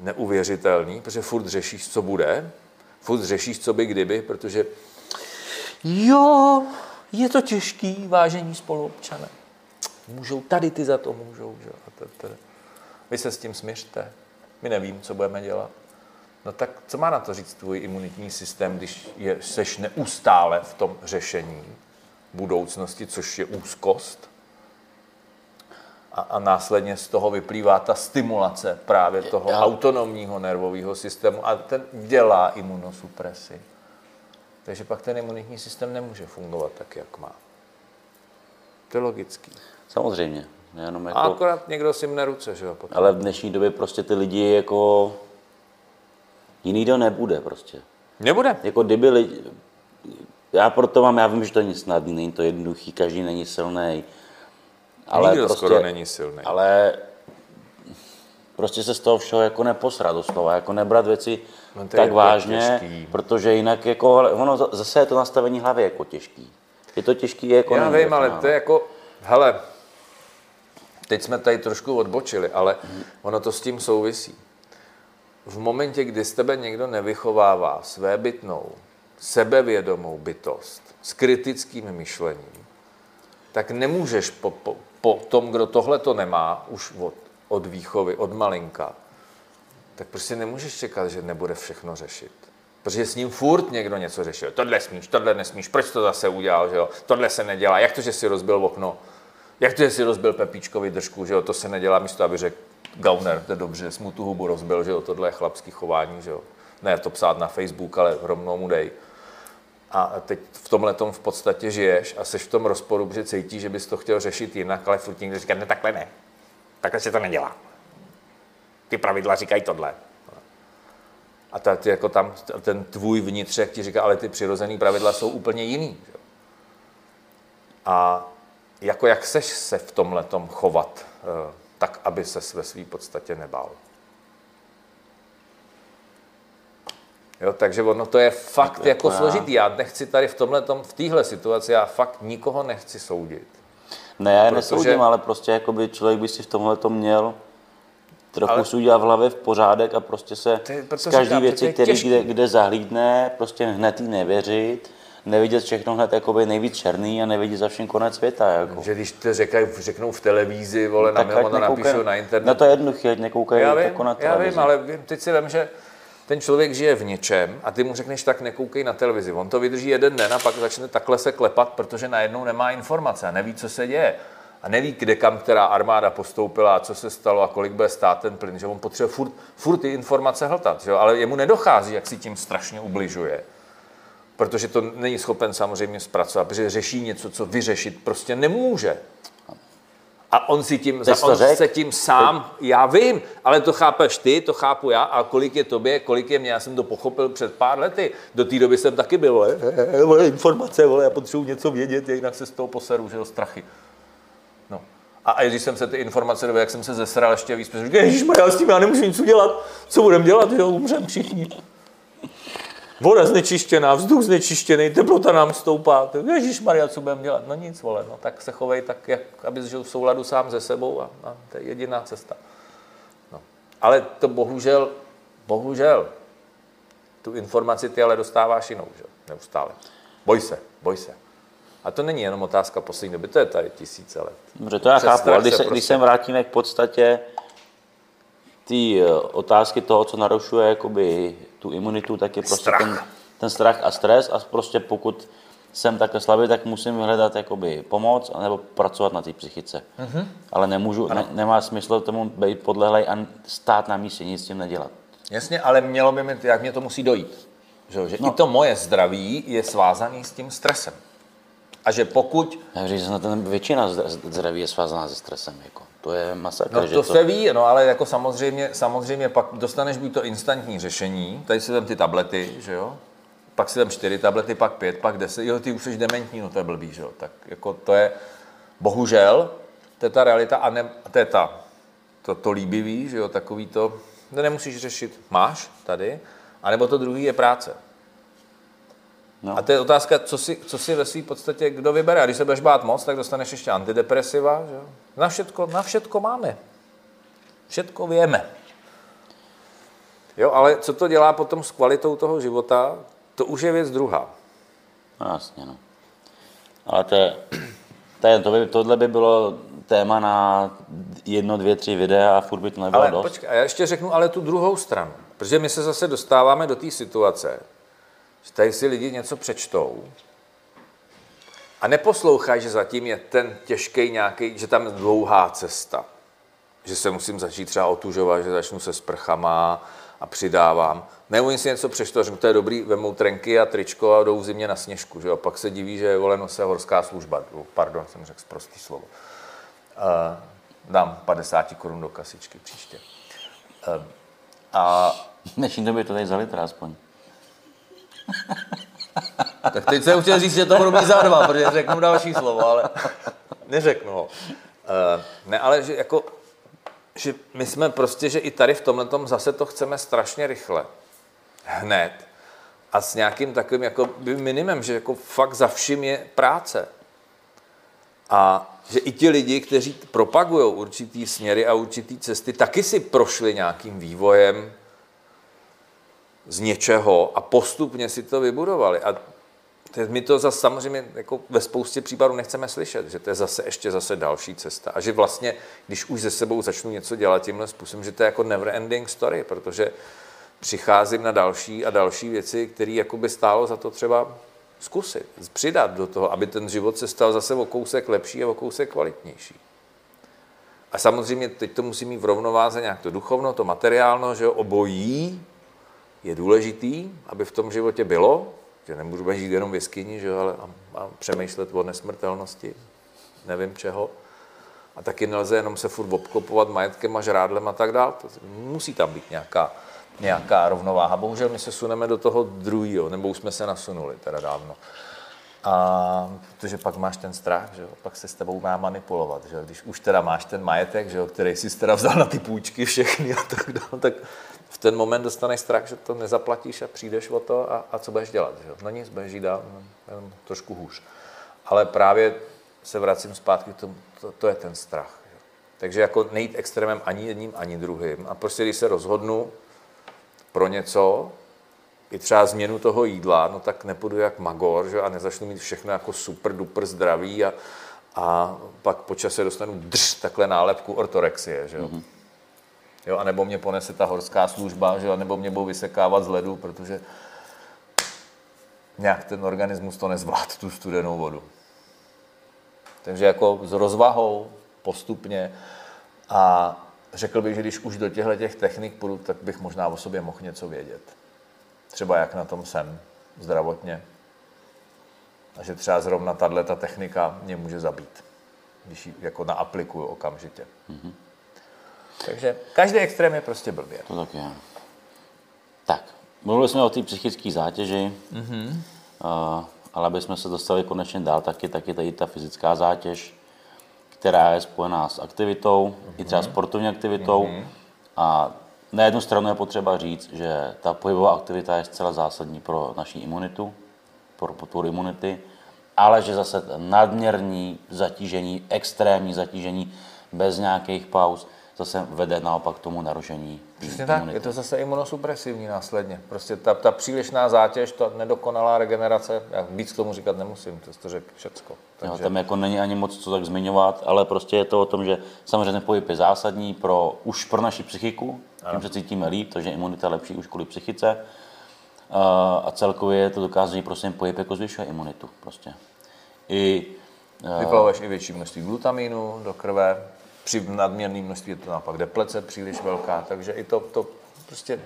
neuvěřitelný, protože furt řešíš, co bude, furt řešíš, co by kdyby, protože jo, je to těžký, vážení spoluobčané. Můžou, tady ty za to můžou. Že? Vy se s tím směřte. My nevím, co budeme dělat. No tak co má na to říct tvůj imunitní systém, když je, seš neustále v tom řešení budoucnosti, což je úzkost? A, a následně z toho vyplývá ta stimulace právě toho Já- autonomního nervového systému a ten dělá imunosupresi. Takže pak ten imunitní systém nemůže fungovat tak, jak má. To je logický. Samozřejmě. Jenom jako, A akorát někdo si mne ruce, že jo? Potom. ale v dnešní době prostě ty lidi jako... Jiný to nebude prostě. Nebude. Jako kdyby lidi... Já proto mám, já vím, že to není snadný, není to jednoduchý, každý není silný. Ale Nikdo prostě, skoro není silný. Ale prostě se z toho všeho jako neposrat doslova, jako nebrat věci No je tak vážně, těžký. protože jinak jako, ono za- zase je to nastavení hlavy jako těžký. Je to těžký jako Já vím, ale finále. to je jako, hele, teď jsme tady trošku odbočili, ale ono to s tím souvisí. V momentě, kdy z tebe někdo nevychovává svébytnou, sebevědomou bytost s kritickým myšlením, tak nemůžeš po, po, po tom, kdo tohle to nemá, už od, od výchovy, od malinka, tak prostě nemůžeš čekat, že nebude všechno řešit. Protože s ním furt někdo něco řešil. Tohle smíš, tohle nesmíš, proč to zase udělal, že jo? Tohle se nedělá, jak to, že si rozbil okno? Jak to, že si rozbil Pepíčkovi držku, že jo? To se nedělá místo, aby řekl Gauner, to je dobře, jsi mu tu hubu rozbil, že jo? Tohle je chlapský chování, že jo? Ne to psát na Facebook, ale rovnou mu dej. A teď v tomhle v podstatě žiješ a jsi v tom rozporu, protože cítíš, že bys to chtěl řešit jinak, ale furt někdo říká, ne, takhle ne. Takhle se to nedělá. Ty pravidla říkají tohle. A ta, ty, jako tam, ten tvůj vnitřek ti říká, ale ty přirozené pravidla jsou úplně jiný. Že? A jako jak seš se v tomhle chovat, eh, tak aby se ve své podstatě nebál. Jo, takže ono to je fakt Jako jako já. složitý. Já nechci tady v tomhle, v téhle situaci, já fakt nikoho nechci soudit. Ne, já je Protože- nesoudím, ale prostě jakoby člověk by si v tomhle to měl trochu Ale- si udělat v hlavě v pořádek a prostě se z každý říkám, věci, který kde, kde zahlídne, prostě hned jí nevěřit, nevidět všechno hned jakoby nejvíc černý a nevidět za všem konec světa. Jako. Že když to řekají, řeknou v televizi, vole, na Tak nekoukají- napíšou na internet. No to je jednoduché, ať nekoukají já vím, jako na já televizi. vím, ale vím, teď si vím, že ten člověk žije v něčem a ty mu řekneš, tak nekoukej na televizi. On to vydrží jeden den a pak začne takhle se klepat, protože najednou nemá informace a neví, co se děje. A neví, kde kam která armáda postoupila co se stalo a kolik bude stát ten plyn. Že on potřebuje furt, furt ty informace hltat, že ale jemu nedochází, jak si tím strašně ubližuje. Protože to není schopen samozřejmě zpracovat, protože řeší něco, co vyřešit prostě nemůže. A on si tím, to on řek? se tím sám, já vím, ale to chápeš ty, to chápu já, a kolik je tobě, kolik je mě, já jsem to pochopil před pár lety. Do té doby jsem taky byl, vole, eh, vole, informace, vole, já potřebuji něco vědět, jinak se z toho poseru, že jo, strachy. No. A, a když jsem se ty informace dobil, jak jsem se zesral ještě víc, protože já s tím já nemůžu nic udělat, co budeme dělat, jo, umřem všichni. Voda znečištěná, vzduch znečištěný, teplota nám stoupá. Ježíš Maria, co budeme dělat? No nic, vole, no tak se chovej tak, jak, aby žil v souladu sám se sebou a, a to je jediná cesta. No. Ale to bohužel, bohužel, tu informaci ty ale dostáváš jinou, že? neustále. Boj se, boj se. A to není jenom otázka poslední doby, to je tady tisíce let. Dobře, to já Přes chápu, ale když se, prostě- když se vrátíme k podstatě té eh, otázky toho, co narušuje jakoby tu imunitu, tak je prostě Strach. ten, ten strach a stres a prostě pokud jsem takhle slabý, tak musím hledat jakoby pomoc nebo pracovat na té psychice. Mm-hmm. Ale nemůžu, ne, nemá smysl tomu být podlehlej a stát na místě, nic s tím nedělat. Jasně, ale mělo by mi, jak mě to musí dojít. Že, že no. i to moje zdraví je svázané s tím stresem. A že pokud... Já říct, že většina zdraví je svázaná se stresem. Jako. To je masakr. No, to, to se ví, no, ale jako samozřejmě, samozřejmě pak dostaneš buď to instantní řešení, tady si tam ty tablety, že jo, pak si tam čtyři tablety, pak pět, pak deset, jo, ty už jsi dementní, no to je blbý, že jo, tak jako to je, bohužel, to je ta realita a, ne, to je ta, to, to líbivý, že jo, takový to, to nemusíš řešit, máš tady, anebo to druhý je práce. No. A to je otázka, co si, co si ve své podstatě kdo vybere. A když se budeš bát moc, tak dostaneš ještě antidepresiva. Že? Na, všetko, na všetko máme. Všetko víme. Jo, ale co to dělá potom s kvalitou toho života, to už je věc druhá. No, jasně, no. Ale to je, to je, to by, tohle by bylo téma na jedno, dvě, tři videa a furt by to nebylo ale, dost. Počkej, a já ještě řeknu ale tu druhou stranu. Protože my se zase dostáváme do té situace, tady si lidi něco přečtou a neposlouchají, že zatím je ten těžký nějaký, že tam je dlouhá cesta. Že se musím začít třeba otužovat, že začnu se sprchama a přidávám. Nebo si něco přečtou, že to je dobrý, vemou trenky a tričko a jdou v zimě na sněžku. Že? A pak se diví, že je voleno se horská služba. Pardon, jsem řekl prostý slovo. Uh, dám 50 korun do kasičky příště. Uh, a... Dnešní době to tady za litr aspoň. tak teď jsem chtěl říct, že to budu mít za dva, protože řeknu další slovo, ale neřeknu ho. Uh, ne, ale že jako, že my jsme prostě, že i tady v tomhle tom zase to chceme strašně rychle. Hned. A s nějakým takovým jako minimem, že jako fakt za vším je práce. A že i ti lidi, kteří propagují určitý směry a určitý cesty, taky si prošli nějakým vývojem, z něčeho a postupně si to vybudovali. A my to zase samozřejmě jako ve spoustě případů nechceme slyšet, že to je zase ještě zase další cesta. A že vlastně, když už ze sebou začnu něco dělat tímhle způsobem, že to je jako never ending story, protože přicházím na další a další věci, které jako by stálo za to třeba zkusit, přidat do toho, aby ten život se stal zase o kousek lepší a o kousek kvalitnější. A samozřejmě teď to musí mít v rovnováze nějak to duchovno, to materiálno, že jo, obojí je důležitý, aby v tom životě bylo, že nemůžu žít jenom v jeskyni, že, ale a, a přemýšlet o nesmrtelnosti, nevím čeho. A taky nelze jenom se furt obklopovat majetkem a žrádlem a tak dále. Musí tam být nějaká, nějaká rovnováha. Bohužel my se suneme do toho druhého, nebo už jsme se nasunuli teda dávno. A protože pak máš ten strach, že jo? pak se s tebou má manipulovat. Že jo? Když už teda máš ten majetek, že jo? který jsi teda vzal na ty půjčky všechny a tak dále, tak v ten moment dostaneš strach, že to nezaplatíš a přijdeš o to a, a co budeš dělat. Že? No nic, budeš jít dál, jenom trošku hůř. Ale právě se vracím zpátky k tomu, to, to je ten strach. Že? Takže jako nejít extrémem ani jedním, ani druhým. A prostě když se rozhodnu pro něco, i třeba změnu toho jídla, no tak nepůjdu jak magor, že? a nezačnu mít všechno jako super duper zdraví a, a pak po čase dostanu drž takhle nálepku ortorexie. Že? Mm-hmm. Jo, a nebo mě ponese ta horská služba, že? a nebo mě budou vysekávat z ledu, protože nějak ten organismus to nezvlád, tu studenou vodu. Takže jako s rozvahou, postupně a řekl bych, že když už do těchto těch technik půjdu, tak bych možná o sobě mohl něco vědět. Třeba jak na tom jsem zdravotně. A že třeba zrovna tahle ta technika mě může zabít, když ji jako naaplikuju okamžitě. Mm-hmm. Takže každý extrém je prostě blbě. To tak je. Tak, mluvili jsme o té psychické zátěži, mm-hmm. uh, ale aby jsme se dostali konečně dál, taky, taky tady ta fyzická zátěž, která je spojená s aktivitou, mm-hmm. i třeba mhm. sportovní aktivitou. Mm-hmm. A na jednu stranu je potřeba říct, že ta pohybová aktivita je zcela zásadní pro naši imunitu, pro podporu imunity, ale že zase nadměrní zatížení, extrémní zatížení bez nějakých pauz, zase vede naopak k tomu narušení Přesně tak, je to zase imunosupresivní následně. Prostě ta, ta přílišná zátěž, ta nedokonalá regenerace, já víc k tomu říkat nemusím, to to řekl všecko. Takže... Jo, tam jako není ani moc co tak zmiňovat, ale prostě je to o tom, že samozřejmě pohyb je zásadní pro, už pro naši psychiku, tím se cítíme líp, takže imunita je lepší už kvůli psychice. a, celkově je to dokázaný prostě pohyb jako zvyšuje imunitu prostě. I, Vyplavuješ i větší množství glutamínu do krve, při nadměrném množství je to naopak deplece příliš velká, takže i to, to prostě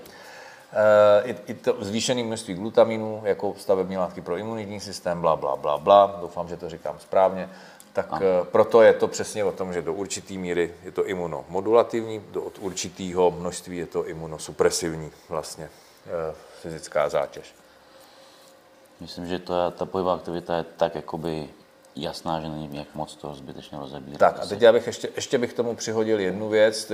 Uh, i, i to zvýšené množství glutamínu jako stavební látky pro imunitní systém, bla, bla, bla, bla, doufám, že to říkám správně, tak uh, proto je to přesně o tom, že do určité míry je to imunomodulativní, do od určitého množství je to imunosupresivní vlastně uh, fyzická zátěž. Myslím, že to, ta pohybová aktivita je tak jakoby jasná, že není jak moc to zbytečně rozebírat. Tak a teď já bych ještě, ještě bych tomu přihodil jednu věc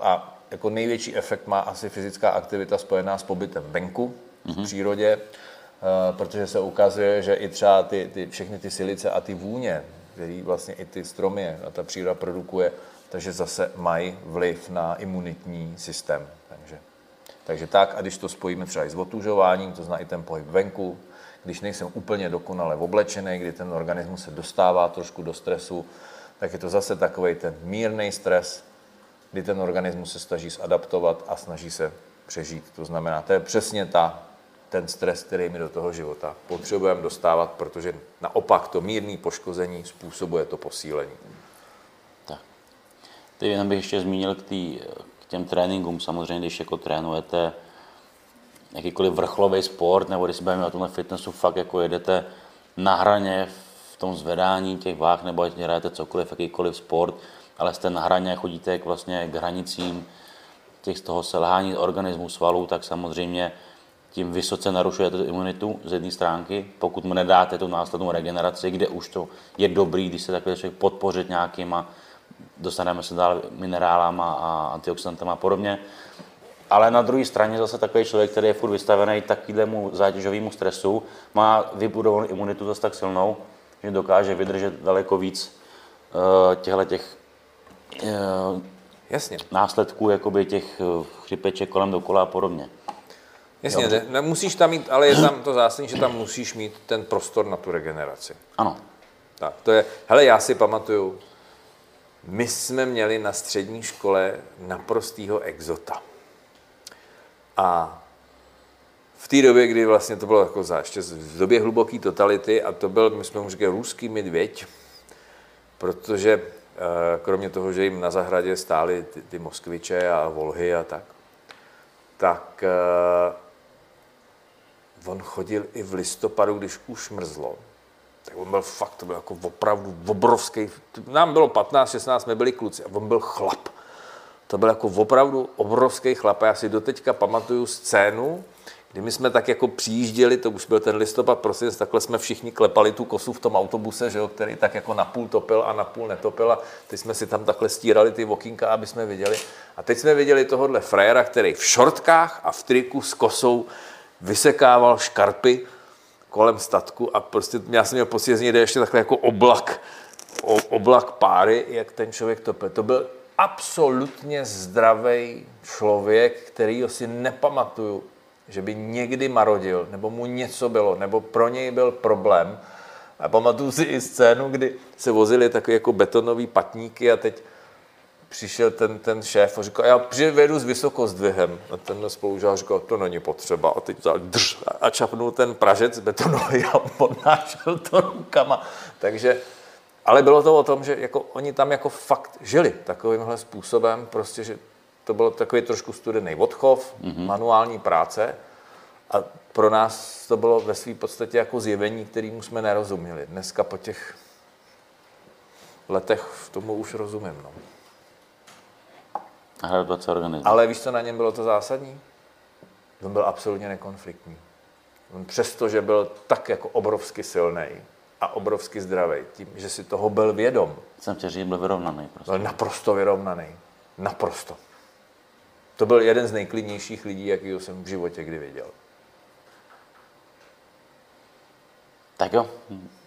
a jako největší efekt má asi fyzická aktivita spojená s pobytem venku, mm-hmm. v mhm. přírodě, uh, protože se ukazuje, že i třeba ty, ty, všechny ty silice a ty vůně, který vlastně i ty stromy a ta příroda produkuje, takže zase mají vliv na imunitní systém. Takže, takže tak, a když to spojíme třeba i s otužováním, to znamená i ten pohyb venku, když nejsem úplně dokonale oblečený, kdy ten organismus se dostává trošku do stresu, tak je to zase takový ten mírný stres, kdy ten organismus se snaží zadaptovat a snaží se přežít. To znamená, to je přesně ta, ten stres, který mi do toho života potřebujeme dostávat, protože naopak to mírné poškození způsobuje to posílení. Tak. Teď jenom bych ještě zmínil k, tý, k těm tréninkům. Samozřejmě, když jako trénujete jakýkoliv vrcholový sport, nebo když se bavíme o tomhle fitnessu, fakt jako jedete na hraně v tom zvedání těch váh, nebo ať hrajete cokoliv, jakýkoliv sport, ale jste na hraně, chodíte k, vlastně k hranicím těch z toho selhání organismu svalů, tak samozřejmě tím vysoce narušujete tu imunitu z jedné stránky, pokud mu nedáte tu následnou regeneraci, kde už to je dobrý, když se takhle člověk podpořit nějakýma, dostaneme se dál minerálama a antioxidantama a podobně. Ale na druhé straně zase takový člověk, který je furt vystavený takovému zátěžovému stresu, má vybudovanou imunitu zase tak silnou, že dokáže vydržet daleko víc uh, těchto těch uh, Jasně. následků jakoby těch uh, chřipeček kolem dokola a podobně. Jasně, ne, nemusíš tam mít, ale je tam to zásadní, že tam musíš mít ten prostor na tu regeneraci. Ano. Tak, to je, hele, já si pamatuju, my jsme měli na střední škole naprostýho exota. A v té době, kdy vlastně to bylo jako za, ještě v době hluboké totality a to byl, my jsme mu říkali, ruský medvěď, protože eh, kromě toho, že jim na zahradě stály ty, ty Moskviče a Volhy a tak, tak uh, on chodil i v listopadu, když už mrzlo. Tak on byl fakt, to byl jako opravdu obrovský. Nám bylo 15, 16, jsme byli kluci a on byl chlap. To byl jako opravdu obrovský chlap. Já si doteďka pamatuju scénu, kdy my jsme tak jako přijížděli, to už byl ten listopad, prosím, takhle jsme všichni klepali tu kosu v tom autobuse, že jo, který tak jako napůl topil a napůl netopil a teď jsme si tam takhle stírali ty okýnka, aby jsme viděli. A teď jsme viděli tohohle frajera, který v šortkách a v triku s kosou vysekával škarpy kolem statku a prostě já jsem měl pocit, že ještě takhle jako oblak, oblak páry, jak ten člověk topil. To byl absolutně zdravý člověk, který si nepamatuju, že by někdy marodil, nebo mu něco bylo, nebo pro něj byl problém. A pamatuju si i scénu, kdy se vozili takové jako betonové patníky a teď přišel ten, ten šéf a říkal, já přivedu s vysokozdvihem. A ten spolužák říkal, to není potřeba. A teď vzal drž a čapnul ten pražec betonový a podnášel to rukama. Takže ale bylo to o tom, že jako oni tam jako fakt žili takovýmhle způsobem, prostě, že to byl takový trošku studený odchov, mm-hmm. manuální práce a pro nás to bylo ve své podstatě jako zjevení, kterým jsme nerozuměli. Dneska po těch letech v tomu už rozumím. No. Ale víš, co na něm bylo to zásadní? On byl absolutně nekonfliktní. On přesto, že byl tak jako obrovsky silný, a obrovsky zdravý, tím, že si toho byl vědom. Jsem tě říct, byl vyrovnaný. Prostě. Byl naprosto vyrovnaný. Naprosto. To byl jeden z nejklidnějších lidí, jakýho jsem v životě kdy viděl. Tak jo.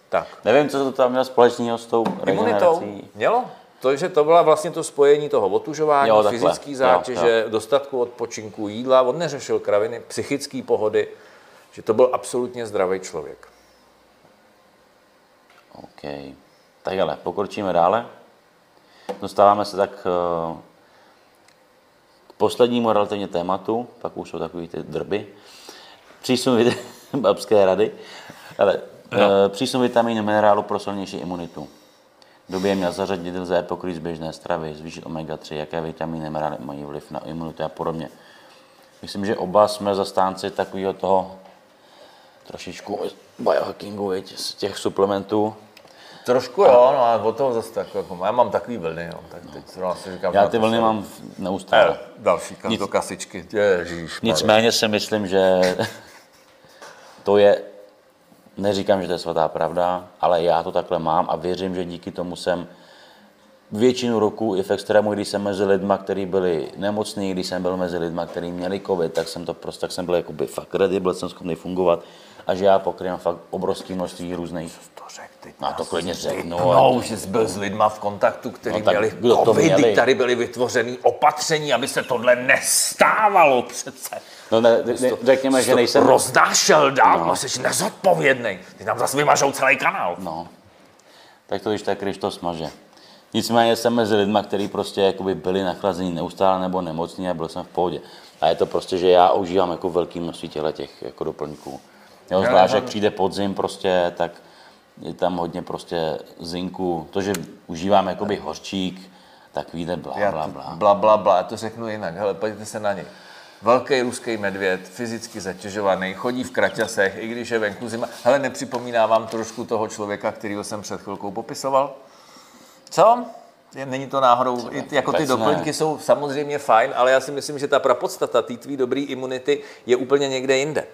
Tak. Nevím, co to tam mělo společného s tou regenerací. Mělo. To, že to byla vlastně to spojení toho otužování, jo, fyzický zátěže, jo, jo. dostatku odpočinku, jídla, on neřešil kraviny, psychické pohody, že to byl absolutně zdravý člověk. OK. Tak ale pokročíme dále. Dostáváme se tak eh, k poslednímu relativně tématu, pak už jsou takový ty drby. přísun vit- babské rady, ale no. e, přísun vitamínu minerálu pro silnější imunitu. V době měl zařadit lze pokrýt z běžné stravy, zvýšit omega-3, jaké vitamíny, minerály mají vliv na imunitu a podobně. Myslím, že oba jsme zastánci takového toho trošičku biohackingu, viď, z těch suplementů. Trošku jo, no ale od toho zase tak, jako, já mám takový vlny, jo, tak teď zrovna si říkám, Já ty vlny se- mám neustále. Eh, Další Nic- do kasičky, ježíš. Nicméně si myslím, že to je, neříkám, že to je svatá pravda, ale já to takhle mám a věřím, že díky tomu jsem většinu roku i v extrému, když jsem mezi lidma, kteří byli nemocní, když jsem byl mezi lidma, kteří měli covid, tak jsem to prostě, tak jsem byl jakoby fakt ready, byl jsem schopný fungovat a že já pokrývám fakt obrovské množství různých. To řek, teď No, to klidně řeknu, ale- že jsi byl s lidma v kontaktu, kteří No, měli kdo to covidy, měli? tady byly vytvořený opatření, aby se tohle nestávalo přece. No ne, ne, řekněme, že nejsem... roznášel dál, No. no. jsi nezodpovědný. Ty nám zase vymažou celý kanál. No, tak to když tak, když to smaže. Nicméně jsem mezi lidma, kteří prostě jakoby byli nachlazení neustále nebo nemocní a byl jsem v pohodě. A je to prostě, že já užívám jako velký množství těchto těch jako doplňků. Jo, zvlášť, jak přijde podzim prostě, tak je tam hodně prostě zinku. To, že užívám jakoby hořčík, tak víte, bla, bla, to- bla. bla, bla, bla, já to řeknu jinak. Hele, podívejte se na něj. Velký ruský medvěd, fyzicky zatěžovaný, chodí v kraťasech, i když je venku zima. Hele, nepřipomíná vám trošku toho člověka, kterého jsem před chvilkou popisoval? Co? Není to náhodou, ty- jako ty vůbec ne. doplňky jsou samozřejmě fajn, ale já si myslím, že ta prapodstata té tvý dobrý imunity je úplně někde jinde.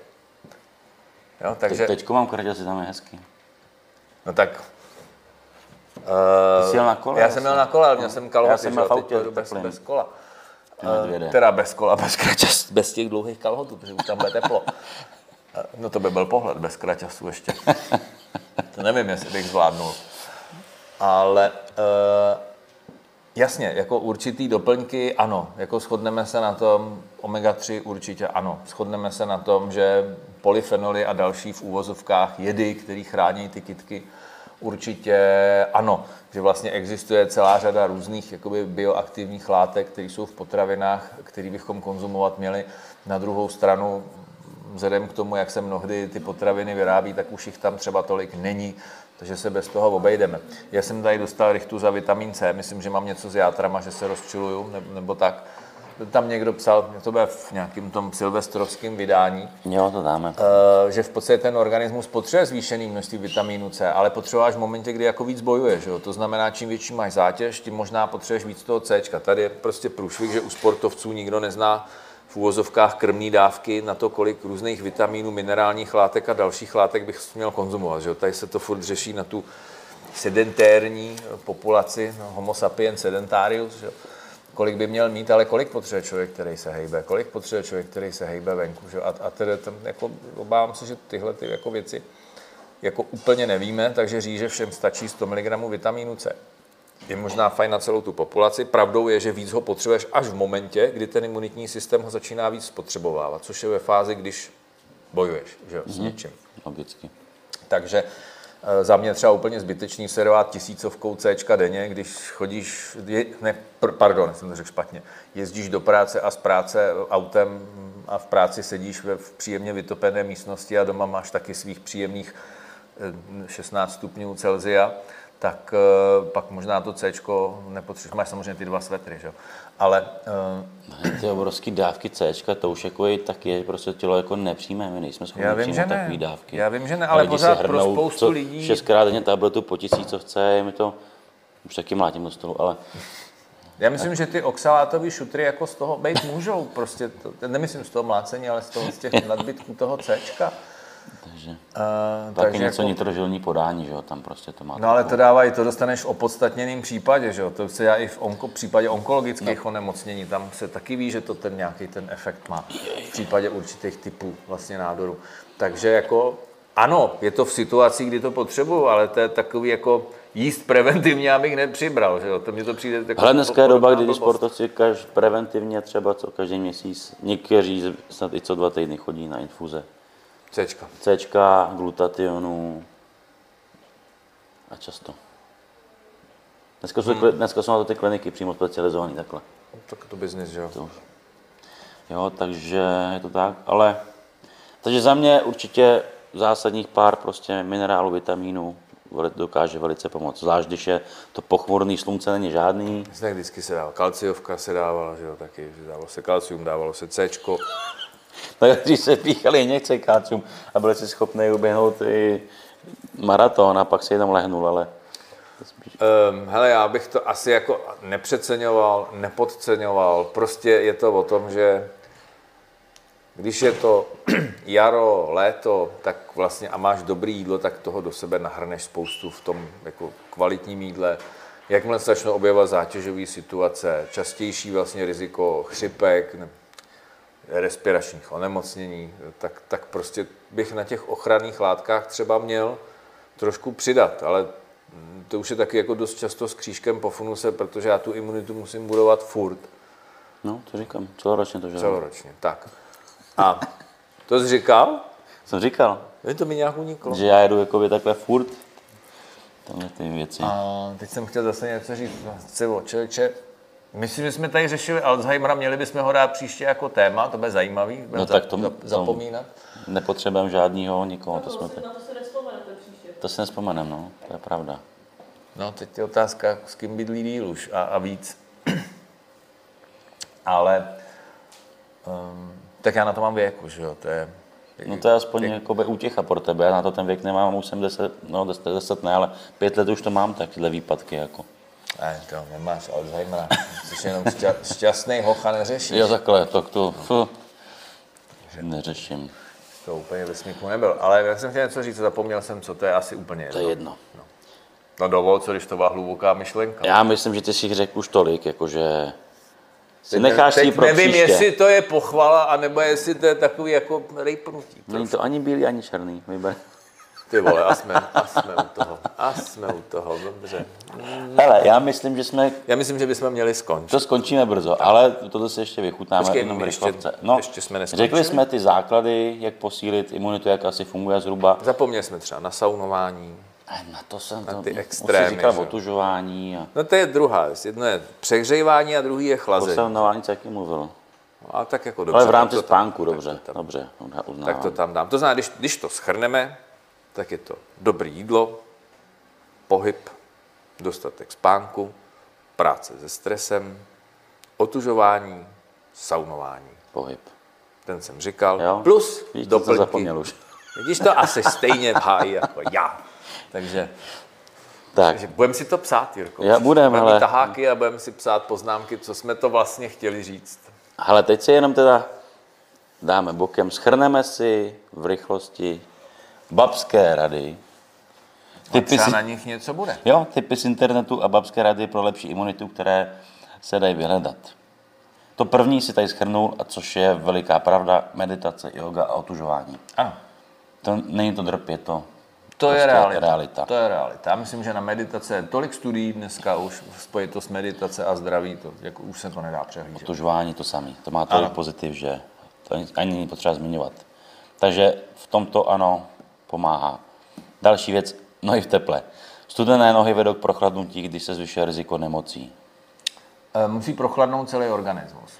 Jo, takže, Te, teďko mám kraťasy, tam je hezký. no tak... Ty jsi jel na kole? já jsem měl na kole, ale měl jsem kalhoty, Já jsem teď autě bez, bez kola. Medvěde. Teda bez kola, bez kraťas, bez těch dlouhých kalhotů, protože už tam bude teplo. Eh, No to by byl pohled bez kraťasů ještě. To nevím, jestli bych zvládnul. Ale uh, jasně, jako určitý doplňky, ano, jako shodneme se na tom, omega-3 určitě ano. Shodneme se na tom, že polyfenoly a další v úvozovkách jedy, které chrání ty kytky, určitě ano. Že vlastně existuje celá řada různých jakoby bioaktivních látek, které jsou v potravinách, které bychom konzumovat měli. Na druhou stranu vzhledem k tomu, jak se mnohdy ty potraviny vyrábí, tak už jich tam třeba tolik není, takže se bez toho obejdeme. Já jsem tady dostal rychtu za vitamin C, myslím, že mám něco s játrama, že se rozčiluju, ne- nebo tak. Tam někdo psal, to bude v nějakém tom silvestrovském vydání, Jo, to dáme. eh, že v podstatě ten organismus potřebuje zvýšený množství vitamínu C, ale potřebuješ v momentě, kdy jako víc bojuješ. Jo? To znamená, čím větší máš zátěž, tím možná potřebuješ víc toho C. Tady je prostě průšvih, že u sportovců nikdo nezná v úvozovkách krmní dávky na to, kolik různých vitamínů, minerálních látek a dalších látek bych měl konzumovat. Že? Tady se to furt řeší na tu sedentérní populaci, no, homo sapiens sedentarius, že? kolik by měl mít, ale kolik potřebuje člověk, který se hejbe, kolik potřebuje člověk, který se hejbe venku. Že? A, a tedy tam, jako, obávám se, že tyhle ty jako věci jako úplně nevíme, takže říct, že všem stačí 100 mg vitamínu C. Je možná fajn na celou tu populaci. Pravdou je, že víc ho potřebuješ až v momentě, kdy ten imunitní systém ho začíná víc spotřebovávat, což je ve fázi, když bojuješ že jo, s něčím. Logicky. Takže eh, za mě třeba úplně zbytečný sledovat tisícovkou C denně, když chodíš, je, ne, pr, pardon, jsem to řekl špatně, jezdíš do práce a z práce autem a v práci sedíš ve v příjemně vytopené místnosti a doma máš taky svých příjemných eh, 16 stupňů Celzia, tak eh, pak možná to C nepotřebuješ. Máš samozřejmě ty dva svetry, že? jo? ale Ne, Ty obrovské dávky C, to už jako je, tak je prostě tělo jako nepřijme, my nejsme schopni Já vím, přijmout že ne. takové dávky. Já vím, že ne, ale pořád si pro hrnou, spoustu co, lidí- Šestkrát denně tabletu po tisícovce, je mi to, už taky mlátím do stolu, ale Já myslím, že ty oxalátové šutry jako z toho být můžou, prostě, to, nemyslím z toho mlácení, ale z toho z těch nadbytků toho Cčka. Takže, Uh, taky něco jako... nitrožilní podání, že jo, tam prostě to má. No ale to dávají, to dostaneš v opodstatněném případě, že jo? To se dá i v onko, případě onkologických no. onemocnění, tam se taky ví, že to ten nějaký ten efekt má v případě určitých typů vlastně nádoru. Takže jako ano, je to v situaci, kdy to potřebuju, ale to je takový jako jíst preventivně, abych nepřibral, že jo? To mně to přijde jako Ale dneska je doba, kdy sportovci kaž, preventivně třeba co každý měsíc, někteří snad i co dva týdny chodí na infuze. Cčka. C, glutationu a často. Dneska jsou, hmm. dneska jsou na to ty kliniky přímo specializované takhle. Tak to biznis, že jo? To. Jo, takže je to tak, ale Takže za mě určitě zásadních pár prostě minerálů, vitamínů dokáže velice pomoct. Zvlášť, když je to pochmurný, slunce není žádný. Tak vždycky se dával. Kalciovka se dávala, že jo, taky. Že dávalo se kalcium, dávalo se C. Tak když se píchali nechce káčům a byli si schopni uběhnout i maraton a pak si tam lehnul, ale Um, hele, já bych to asi jako nepřeceňoval, nepodceňoval. Prostě je to o tom, že když je to jaro, léto, tak vlastně a máš dobrý jídlo, tak toho do sebe nahrneš spoustu v tom jako kvalitním jídle. Jakmile se začnou objevovat zátěžové situace, častější vlastně riziko chřipek, respiračních onemocnění, tak, tak prostě bych na těch ochranných látkách třeba měl trošku přidat, ale to už je taky jako dost často s křížkem po funuse, protože já tu imunitu musím budovat furt, no, to říkám, celoročně to žádám. celoročně. Tak. A to jsi říkal? Jsem říkal, Je to mi nějak uniklo. že já jedu jakoby takhle furt, tamhle ty věci. A teď jsem chtěl zase něco říct. Civo, člověče, myslím, že jsme tady řešili Alzheimera, měli bychom ho dát příště jako téma, to bude zajímavý, budeme No tak to- to- zapomínat. Nepotřebujeme žádného nikoho, to jsme To si, na to se příště. To si nespomenem, no, to je pravda. No, teď je otázka, s kým bydlí díl už a, a víc. Ale um, tak já na to mám věku, že jo, to je... No to je aspoň jakoby útěcha pro tebe, já na to ten věk nemám, už jsem 10, no 10, 10 ne, ale pět let už to mám, tak tyhle výpadky jako. Ne, to nemáš Alzheimera, jsi jenom šťa, šťastný hocha neřešíš. Jo takhle, tak to fu, neřeším, To úplně ve smíchu nebyl. Ale já jsem chtěl něco říct, zapomněl jsem, co to je asi úplně to je jedno. No dovol, co když to byla hluboká myšlenka. Já myslím, že ty si jich řekl už tolik, jakože si Teď- necháš teď pro nevím, příště. jestli to je pochvala, anebo jestli to je takový jako rejpnutí. Není to ani bílý, ani černý, vyber. Ty vole, a jsme, a jsme u toho. A jsme u toho, dobře. Hele, já myslím, že jsme, Já myslím, že bychom měli skončit. to skončíme brzo, ale toto si ještě vychutnáme Počkej, jenom v ještě- rychlovce. No, ještě jsme neskončili. řekli jsme ty základy, jak posílit imunitu, jak asi funguje zhruba. Zapomněli jsme třeba na saunování. A na to jsem to, ty extrémy, říkal otužování a No to je druhá věc. Jedno je přehřejvání a druhý je to chlazení. jsem na nic taky mluvil. A tak jako dobře. Ale v tak rámci to tam- spánku, tak dobře, to tam- dobře, uznávám. Tak to tam dám. To znamená, když, když to schrneme, tak je to dobré jídlo, pohyb, dostatek spánku, práce se stresem, otužování, saunování. Pohyb. Ten jsem říkal. Jo? Plus to jsem doplňky. zapomněl už. Vidíš to asi stejně v háji jako já. Takže, Tak, takže budeme si to psát, Jirko. Já budem, budeme ale- taháky a budeme si psát poznámky, co jsme to vlastně chtěli říct. ale teď si jenom teda dáme bokem, schrneme si v rychlosti babské rady. Typy si, na nich něco bude. jo, typy z internetu a babské rady pro lepší imunitu, které se dají vyhledat. To první si tady schrnul, a což je veliká pravda, meditace, yoga a otužování. Ano. To není to drp, je to To je prostě realita. realita. To je realita. Já myslím, že na meditace je tolik studií dneska už spojitost meditace a zdraví, to, jako už se to nedá přehlížet. Otužování to samé. To má tolik Ano. pozitiv, že to ani- ani není potřeba zmiňovat. Takže v tomto ano, pomáhá. Další věc, nohy v teple. Studené nohy vedou k prochladnutí, když se zvyšuje riziko nemocí. E, Musí prochladnout celý organismus.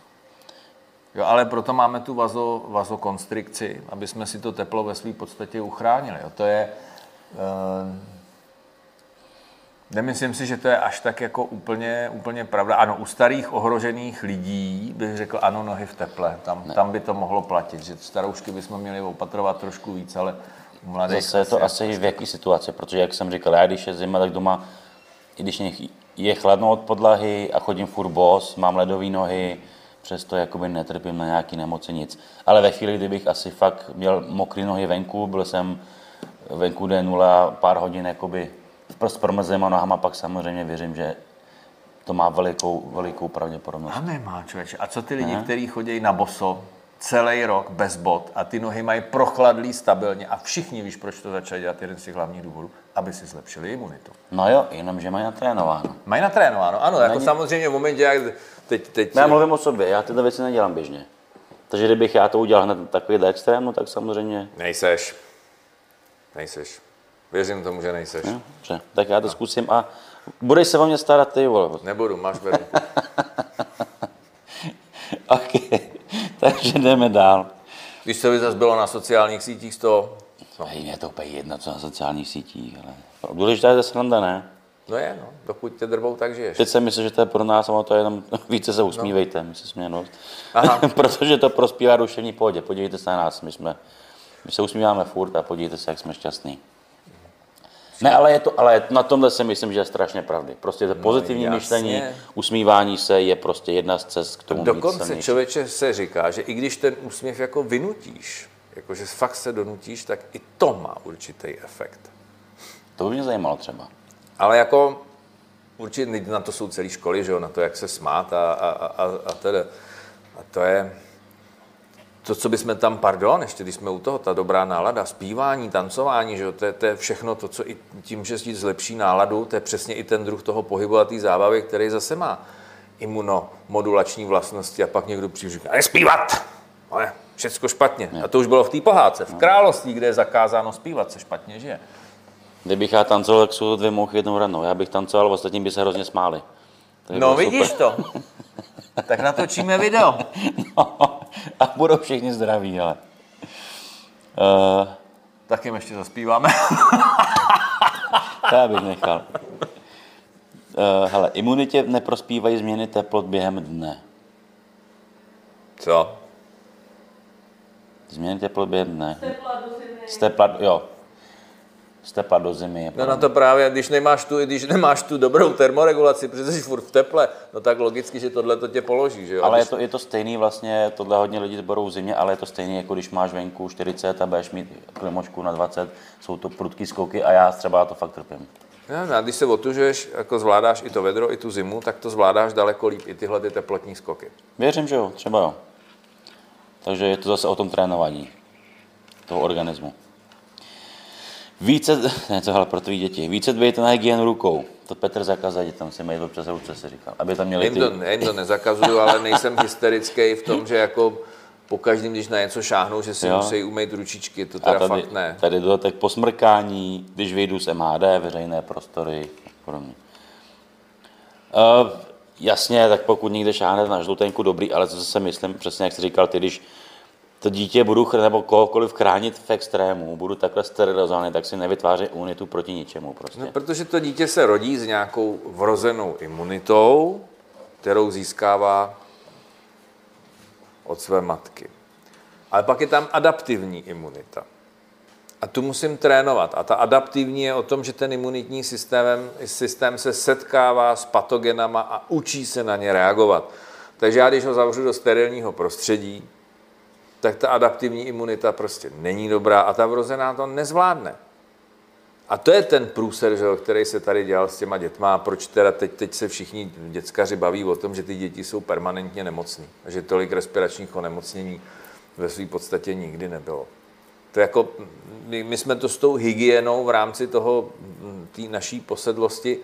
Jo, ale proto máme tu vazo, vazokonstrikci, aby jsme si to teplo ve své podstatě uchránili. Jo. To je... E, nemyslím si, že to je až tak jako úplně, úplně pravda. Ano, u starých ohrožených lidí bych řekl ano, nohy v teple. Tam, tam by to mohlo platit, že staroušky bychom měli opatrovat trošku víc, ale mladých Zase je to asi v jaký situaci, protože jak jsem říkal, já když je zima, tak doma, i když je chladno od podlahy a chodím furt bos, mám ledové nohy, přesto jakoby netrpím na nějaký nemoci nic. Ale ve chvíli, kdybych asi fakt měl mokré nohy venku, byl jsem venku D0 pár hodin jakoby s promrzenýma nohama, pak samozřejmě věřím, že to má velikou, velikou pravděpodobnost. A nemá, člověče. A co ty lidi, kteří chodí na boso celý rok bez bot a ty nohy mají prochladlý stabilně a všichni víš, proč to začali dělat, jeden z těch hlavních důvodů, aby si zlepšili imunitu. No jo, jenom, že mají natrénováno. Mají natrénováno, ano, jako Není- samozřejmě v momentě, jak teď, teď Já mluvím o sobě, já tyhle věci nedělám běžně. Takže kdybych já to udělal hned takovýhle extrém, no tak samozřejmě, nejseš, nejseš. Věřím tomu, že nejseš. no, dobře, tak já to zkusím a budeš se o mě starat ty, vole. Nebudu, máš veru. OK, takže jdeme dál. Když se by zase bylo na sociálních sítích z toho, No. Hej, mě to úplně jedno, co na sociálních sítích, ale důležitá je ta sranda, ne? no je, no, dokud tě drvou, tak žiješ. Teď jsem myslel, že to je pro nás, ale to je jenom více se usmívejte, my se. No. Aha. Protože to prospívá duševní pohodě. Podívejte se na nás, my, jsme, my se usmíváme furt a podívejte se, jak jsme šťastní. Ne, ale, je to, ale na tomhle si myslím, že je strašně pravdy. Prostě to pozitivní jasně. myšlení, usmívání se je prostě jedna z cest k tomu Dokonce silnější. člověče se říká, že i když ten úsměv jako vynutíš, jakože fakt se donutíš, tak i to má určitý efekt. To by mě zajímalo třeba. Ale jako určitě na to jsou celé školy, že jo, na to, jak se smát a, a, a, a teda. A to je to, co bychom tam, pardon, ještě když jsme u toho, ta dobrá nálada, zpívání, tancování, že jo, to, je, to je všechno to, co i tím, že si zlepší náladu, to je přesně i ten druh toho pohybu a té zábavy, který zase má imunomodulační vlastnosti a pak někdo přijde a říká, nespívat, ale všecko špatně. A to už bylo v té pohádce, v království, kde je zakázáno zpívat, se špatně žije. Kdybych já tancoval, tak jsou to dvě mouchy jednou ranou. Já bych tancoval, ostatní by se hrozně smáli. No vidíš to. tak natočíme video. No, a budou všichni zdraví, ale. Uh, Tak jim ještě zaspíváme. to já bych nechal. Uh, hele, imunitě neprospívají změny teplot během dne. Co? Změny teplot během dne. Tepla do zimy. Z tepla, jo. Z tepla do zimy No na to právě, když nemáš tu, když nemáš tu dobrou termoregulaci, protože jsi furt v teple, no tak logicky, že tohle to tě položí, že jo? Ale je to, je to stejný vlastně, tohle hodně lidí zberou v zimě, ale je to stejný, jako když máš venku 40 a budeš mít klimočku na 20, jsou to prudký skoky a já třeba to fakt trpím. No, a když se otužuješ, jako zvládáš i to vedro, i tu zimu, tak to zvládáš daleko líp, i tyhle ty teplotní skoky. Věřím, že jo, třeba jo. Takže je to zase o tom trénování toho organismu. Více, ne, to ale pro tvý děti, více dbejte na hygienu rukou. To Petr zakázal dětem si mají přes ruce, si říkal. Aby tam měli Jim ty... to, jim to nezakazuju, ale nejsem hysterický v tom, že jako po každém, když na něco šáhnou, že si Jo. musí umýt ručičky, to A teda tady, fakt ne. tady dodatek posmrkání, když vyjdu z MHD, veřejné prostory a podobně. Uh, jasně, tak pokud někde šáhne na žlutenku, dobrý, ale co si myslím, přesně jak jsi říkal, ty, když to dítě budu nebo kohokoliv chránit v extrému, budu takhle sterilizovaný, tak si nevytváří unitu proti ničemu prostě. No, protože to dítě se rodí s nějakou vrozenou imunitou, kterou získává od své matky. Ale pak je tam adaptivní imunita. A tu musím trénovat. A ta adaptivní je o tom, že ten imunitní systém, systém se setkává s patogenama a učí se na ně reagovat. Takže já, když ho zavřu do sterilního prostředí, tak ta adaptivní imunita prostě není dobrá a ta vrozená to nezvládne. A to je ten průser, že který se tady dělal s těma dětma. A proč teda teď, teď se všichni děckaři baví o tom, že ty děti jsou permanentně nemocní. A že tolik respiračních onemocnění ve své podstatě nikdy nebylo. To jako, my, my jsme to s tou hygienou v rámci toho, té naší posedlosti,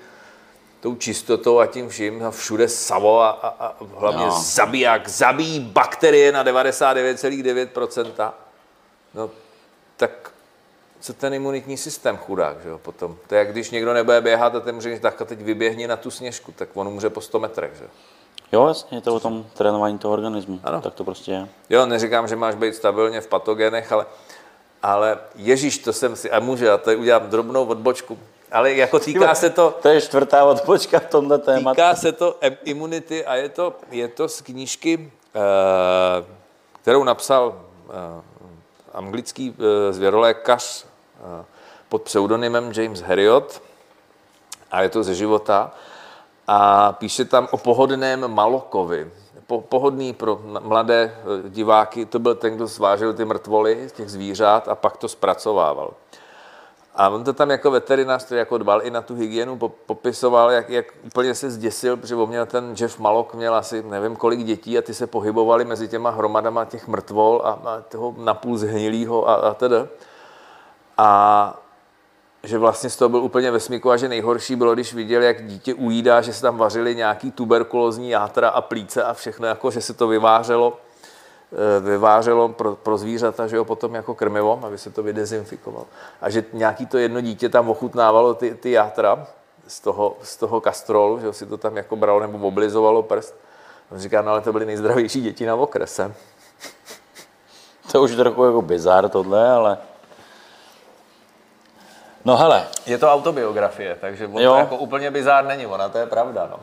tou čistotou a tím vším, a všude savo a, a, a hlavně No. zabiják, zabíjí bakterie na 99,9%. No, tak co ten imunitní systém chudák, že jo, potom. To je jak když někdo nebude běhat a ten mu řekne, tak a teď vyběhni na tu sněžku, tak on umře po 100 metrech, že jo. Jo, jasně, je to o tom trénování toho organismu. Ano. Tak to prostě je. Jo, neříkám, že máš být stabilně v patogenech, ale, ale Ježíš, to jsem si, a může, já tady udělám drobnou odbočku, ale jako týká se to, To je čtvrtá odpočka v tomhle tématu. týká se to imunity a je to, je to z knížky, eh, kterou napsal eh, anglický eh, zvěrolékař pod pseudonymem James Herriot a je to ze života a píše tam o pohodném Malokovi. Po, pohodný pro mladé diváky, to byl ten, kdo zvážil ty mrtvoly z těch zvířat a pak to zpracovával. A on to tam jako veterinář, který jako dbal i na tu hygienu, po- popisoval, jak, jak úplně se zděsil, protože on měl ten Jeff Malok, měl asi nevím kolik dětí a ty se pohybovali mezi těma hromadama těch mrtvol a, a toho napůl zhnilýho a, a teda. A že vlastně z toho byl úplně ve smíku a že nejhorší bylo, když viděl, jak dítě ujídá, že se tam vařili nějaký tuberkulózní játra a plíce a všechno, jako že se to vyvářelo, vyvářelo pro, pro zvířata, že jo, potom jako krmivo, aby se to vydezinfikovalo. A že nějaký to jedno dítě tam ochutnávalo ty, ty játra z toho, z toho kastrolu, že jo, si to tam jako bralo nebo oblizovalo prst. On říká, no ale to byly nejzdravější děti na okrese. To už je trochu jako bizar tohle, ale... No hele, Je to autobiografie, takže on Jo. to jako úplně bizár není, ona to je pravda, no.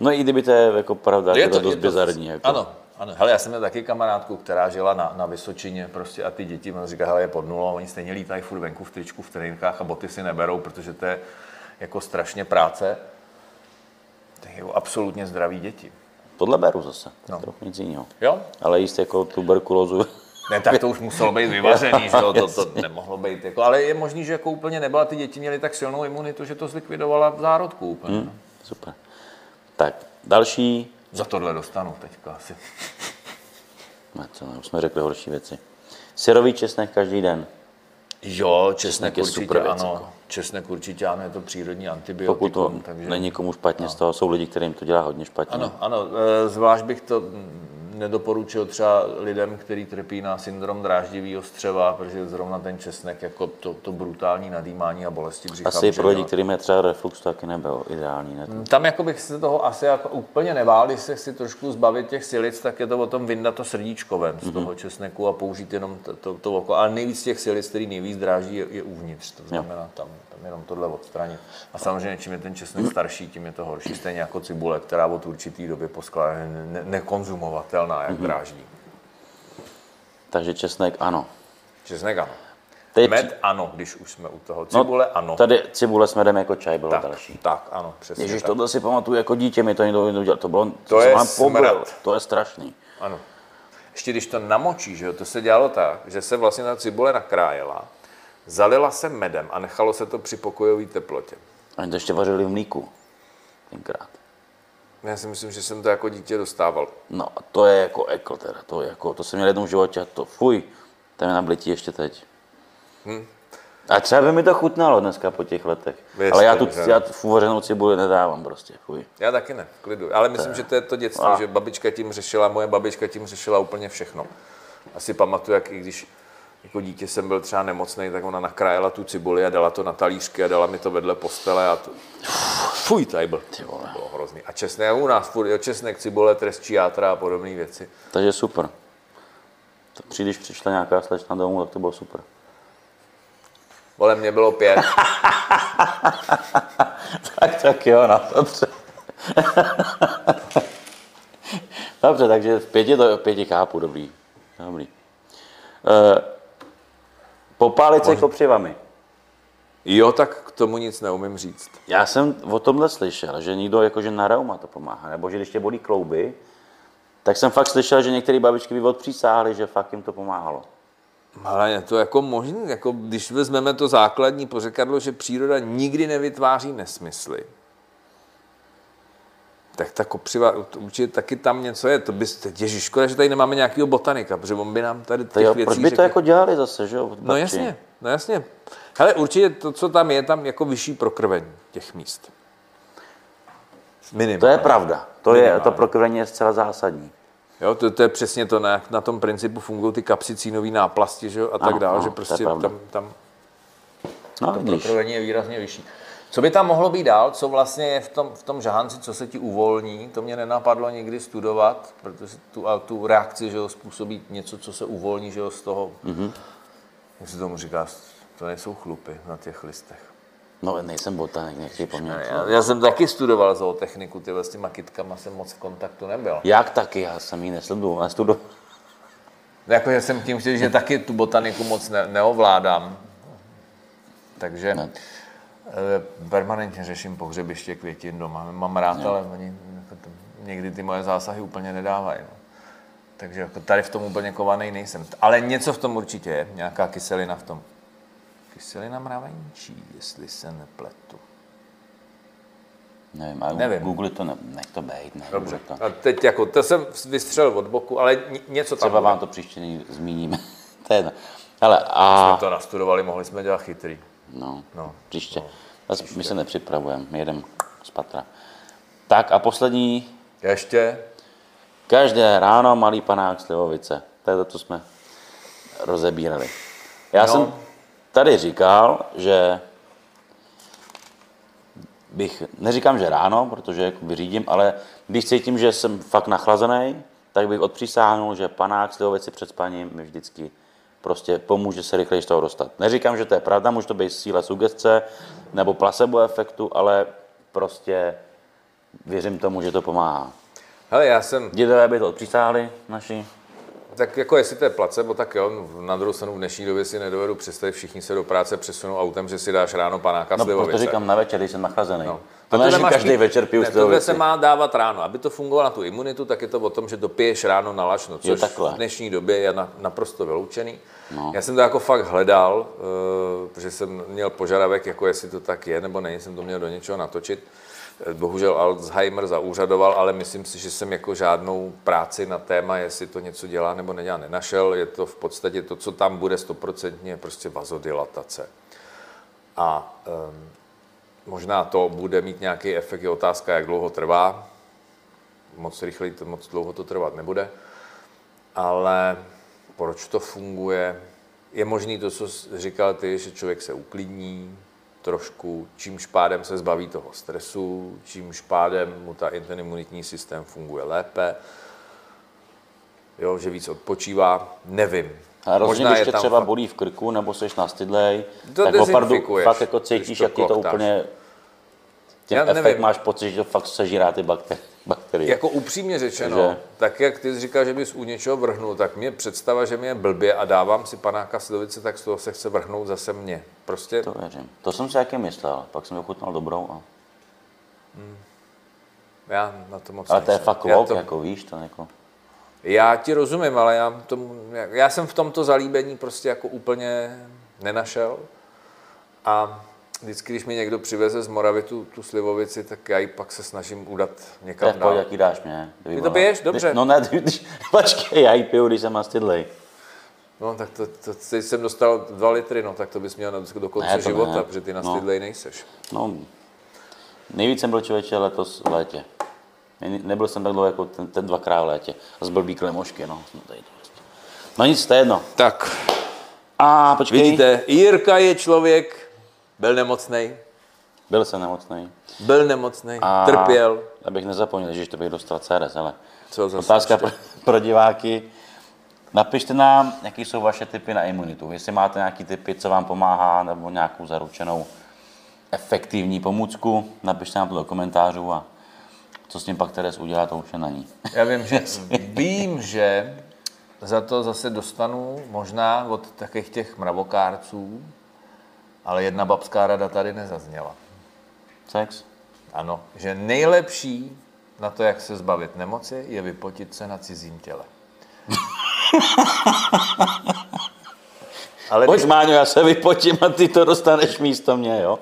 no i kdyby to je jako pravda, je to, to dost bizarní. Jako. Ano, ano. Hele, já jsem měl taky kamarádku, která žila na, na Vysočině prostě a ty děti, on říká, hele, je pod nulou, oni stejně lítají furt venku v tričku, v tréninkách a boty si neberou, protože to je jako strašně práce. To je absolutně zdraví děti. Tohle beru zase, No. no. trochu nic jiného. Jo? Ale jíst jako tuberkulózu, Ne, tak to už muselo být vyvařený, že jo? To, to nemohlo být. Jako, ale je možný, že jako úplně nebyla, ty děti měly tak silnou imunitu, že to zlikvidovala v zárodku úplně. Hmm. super. Tak, další, Za tohle dostanu teďka asi. no, co, už jsme řekli horší věci. Syrový česnek každý den. Jo, česnek, Česnek je určitě super věc, ano. jako. Česnek určitě ano, je to přírodní Pokud antibiotikum. to takže... není komu špatně z toho, jsou lidi, kterým to dělá hodně špatně. Ano, ano, e, zvlášť bych to mm, nedoporučil třeba lidem, kteří trpí na syndrom dráždivého střeva, protože zrovna ten česnek, jako to, to brutální nadýmání a bolesti břicha. Asi pro lidi, kterým je třeba reflux, to taky nebyl ideální. Ne? Tam jako bych se toho asi jako úplně nebál, když se chci trošku zbavit těch silic, tak je to o tom vyndat to srdíčko ven z toho česneku a použít jenom to, to, to oko. Ale nejvíc těch silic, který nejvíc dráží, je, je uvnitř. To znamená tam, tam jenom tohle odstranit. A samozřejmě, čím je ten česnek starší, tím je to horší. Stejně jako cibule, která od určitý doby po skladě je ne, nekonzumovatelná, jak dráždí. Takže česnek ano. Česnek ano. Teď, Med ano, když už jsme u toho. Cibule ano. Tady cibule s medem jako čaj bylo tak, další. tak, ano, přesně Ježíš, tak. tohle si pamatuju jako dítě, mi to někdo jednou dělal. To bylo, To je poblil. smrad. To je strašný. Ano. Ještě když to namočí, že jo, to se dělalo tak, že se vlastně ta cibule nakrájela, zalila se medem a nechalo se to při pokojové teplotě. Oni to ještě vařili v mlíku. Tenkrát. Já si myslím, že jsem to jako dítě dostával. No a to je jako ekl teda. To, je jako, to jsem měl jednou v životě a to fuj. To je na blití ještě teď. Hm. A třeba by mi to chutnalo dneska po těch letech. Věřte, Ale já tu že? já uvařenou cibuli nedávám prostě. Fuj. Já taky ne, v klidu. Ale myslím, že to je to dětství, A. že babička tím řešila, moje babička tím řešila úplně všechno. Asi pamatuju, jak i když jako dítě jsem byl třeba nemocný, tak ona nakrájela tu cibuli a dala to na talířky a dala mi to vedle postele a to... Fuj, tady byl. Ty vole. To bylo hrozný. A česnek, u nás furt, jo, česnek, cibule, trestčí játra a podobné věci. Takže super. To když přišla nějaká slečna domů, tak to bylo super. Vole, mě bylo pět. tak, tak jo, no, dobře. dobře, takže v pěti to v pěti chápu, dobrý. Dobrý. E, popálit se kopřivami. Jo, tak k tomu nic neumím říct. Já jsem o tomhle slyšel, že někdo jakože na reuma to pomáhá, nebo že když tě bolí klouby, tak jsem fakt slyšel, že některé babičky by odpřísáhly, že fakt jim to pomáhalo. Ale je to jako možné, jako když vezmeme to základní pořekadlo, že příroda nikdy nevytváří nesmysly, tak ta kopřiva, to určitě taky tam něco je. To bys, ježiš, škoda, že tady nemáme nějakého botanika, protože on by nám tady To těch jo, věcí proč by to řekl. jako dělali zase, že jo? No jasně, no jasně. Hele, určitě to, co tam je, tam jako vyšší prokrvení těch míst. Minimum. To je pravda. To, je, Minimálně. to prokrvení je zcela zásadní. Jo, to, to je přesně to, na, na tom principu fungují ty kapsicínové náplasti, že jo, a tak dále, že to je prostě tam, tam No, to prokrvení je výrazně vyšší. Co by tam mohlo být dál, co vlastně je v tom, v tom žahanci, co se ti uvolní, to mě nenapadlo nikdy studovat, protože tu, a tu reakci že jo, způsobí něco, co se uvolní že jo, z toho, mm-hmm. jak se tomu říká, to nejsou chlupy na těch listech. No, nejsem botanik, nechci po mně. Já, já jsem taky studoval zootechniku, ty s těma kytkama jsem moc v kontaktu nebyl. Jak taky, já jsem ji nesleduju, nestudoval. Jako, že jsem tím chtěl, že taky tu botaniku moc ne, neovládám. Takže Ne. Ne. permanentně řeším pohřebiště květin doma. Mám rád, ale oni někdy ty moje zásahy úplně nedávají. No. Takže jako tady v tom úplně kovaný nejsem. Ale něco v tom určitě je, nějaká kyselina v tom. Kyselina mravenčí, jestli se nepletu. Nevím, ale Nevím. Google to, ne, nech to bejt, ne, Dobře. To. A teď jako, to jsem vystřelil od boku, ale něco tam Třeba vám to příště zmíníme. to je jedno. Hele, a... Jsme to nastudovali, mohli jsme dělat chytrý. No, No, příště. Zase My se nepřipravujeme, my jedeme z patra. Tak a poslední, Ještě? každé ráno malý panák slivovice. To je to, co jsme rozebírali. Já No. jsem tady říkal, že bych, neříkám, že ráno, protože jakoby řídím, ale když cítím, že jsem fakt nachlazený, tak bych odpřísáhnul, že panák slivovici před spaním mi vždycky prostě pomůže se rychleji z toho dostat. Neříkám, že to je pravda, může to být síla sugestce nebo placebo efektu, ale prostě věřím tomu, že to pomáhá. Hele, já jsem, Dědové by to odpřísáhli, naši. tak jako jestli to je placebo, tak jo, na druhou stranu v dnešní době si nedovedu představit, všichni se do práce přesunou autem, že si dáš ráno panáka No, slivovice. proto říkám na večer, když jsem nachlazený. No. To ne, že každý pít- večer piju ne, tohle se má dávat ráno. Aby to fungovalo na tu imunitu, tak je to o tom, že dopiješ ráno na lačno, Jo, což takhle. v dnešní době je na, naprosto vyloučený. No. Já jsem to jako fakt hledal, uh, protože jsem měl požadavek, jako jestli to tak je, nebo není, jsem to měl do něčeho natočit. Eh, Bohužel Alzheimer zaúřadoval, ale myslím si, že jsem jako žádnou práci na téma, jestli to něco dělá nebo nedělá, nenašel. Je to v podstatě to, co tam bude stoprocentně, prostě vazodilatace. A um, možná to bude mít nějaký efekt, je otázka, jak dlouho trvá. Moc rychle, to, moc dlouho to trvat nebude. Ale proč to funguje? Je možný to, co říkal ty, že člověk se uklidní trošku, čímž pádem se zbaví toho stresu, čímž pádem mu ta, ten imunitní systém funguje lépe, jo, že víc odpočívá, nevím. A rozhodně, Možná když je tě tam třeba fakt- bolí v krku, nebo jsi nastydlej, To tak opravdu fakt jako cítíš, jak je to úplně... Ten Já efekt nevím. máš pocit, že to fakt sežírá ty bakterie. bakterie. Jako upřímně řečeno, Takže- tak jak ty jsi říkal, že bys u něčeho vrhnul, tak mě představa, že mi je blbě a dávám si panáka slivovice, tak z toho se chce vrhnout zase mě. Prostě To věřím. To jsem si taky myslel, pak jsem ochutnal dobrou. A... já na to moc Ale to je fakt já, lok, to, jako víš, to jako... já ti rozumím, ale já, tomu, já jsem v tomto zalíbení prostě jako úplně nenašel. A vždycky, když mi někdo přiveze z Moravy tu, tu slivovici, tak já ji pak se snažím udat někam dál. jaký dáš mě. kdyby Ty to piješ? Dobře. Když, no ne, když, počkej, já ji piju, když jsem nastydlej. No, tak to, to, teď jsem dostal dva litry, no, tak to bys měl do, konce Ne, života, ne. protože ty No. nastydlej nejseš. No, nejvíc jsem byl člověče letos v létě. Ne- Nebyl jsem tak dlouho jako ten, ten dvakrát v létě. A zblbý klemošky, no. no, tady prostě. no nic, to je jedno. Tak, A počkej. vidíte, Jirka je člověk, byl nemocný, Byl jsem nemocný. byl nemocný, A trpěl. Abych nezapomněl, že to bych dostal CRS, ale Co zase otázka pro, pro, diváky. Napište nám, jaký jsou vaše typy na imunitu. Jestli máte nějaký typy, co vám pomáhá, nebo nějakou zaručenou efektivní pomůcku, napište nám to do komentářů a co s tím pak Teres udělá, to už je na ní. Já vím, že, vím, že za to zase dostanu možná od takových těch mravokárců, ale jedna babská rada tady nezazněla. Sex? Ano, že nejlepší na to, jak se zbavit nemoci, je vypotit se na cizím těle. Ale Pojď, Máňo, já se vypotím a ty to dostaneš místo mě, jo?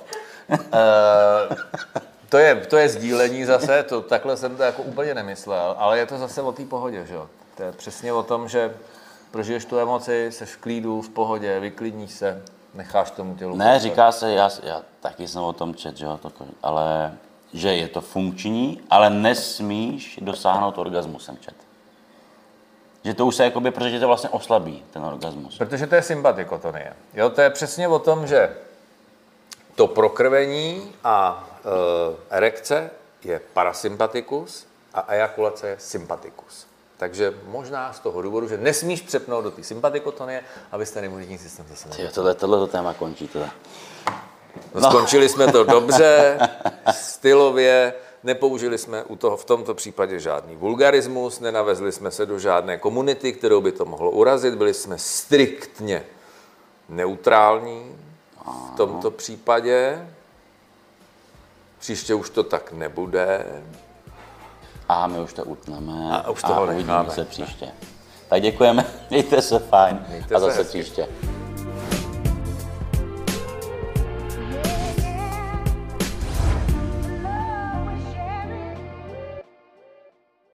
to je, to je sdílení zase, to, takhle jsem to jako úplně nemyslel, ale je to zase o té pohodě, že jo? To je přesně o tom, že prožiješ tu emoci, jsi v klídu, v pohodě, vyklidníš se, necháš tomu tělu. Ne, říká se, já, já taky jsem o tom čet, že jo, takový, ale že je to funkční, ale nesmíš dosáhnout orgasmu, jsem čet. Že to už se jakoby, protože to vlastně oslabí, ten orgasmus. Protože to je sympatikotonie. Jo, to je přesně o tom, že to prokrvení a e, erekce je parasympatikus a ejakulace je sympatikus. Takže možná z toho důvodu, že nesmíš přepnout do té sympatikotonie, abyste ten imunitní systém zase Ty, tohle, tohle téma končí teda. No. Skončili jsme to dobře, stylově, nepoužili jsme u toho v tomto případě žádný vulgarismus, nenavezli jsme se do žádné komunity, kterou by to mohlo urazit, byli jsme striktně neutrální v tomto případě. Příště už to tak nebude. A my už to utneme. A už toho uvidíme necháme. se příště. Tak děkujeme, mějte se fajn Mějte a se zase hezky. příště.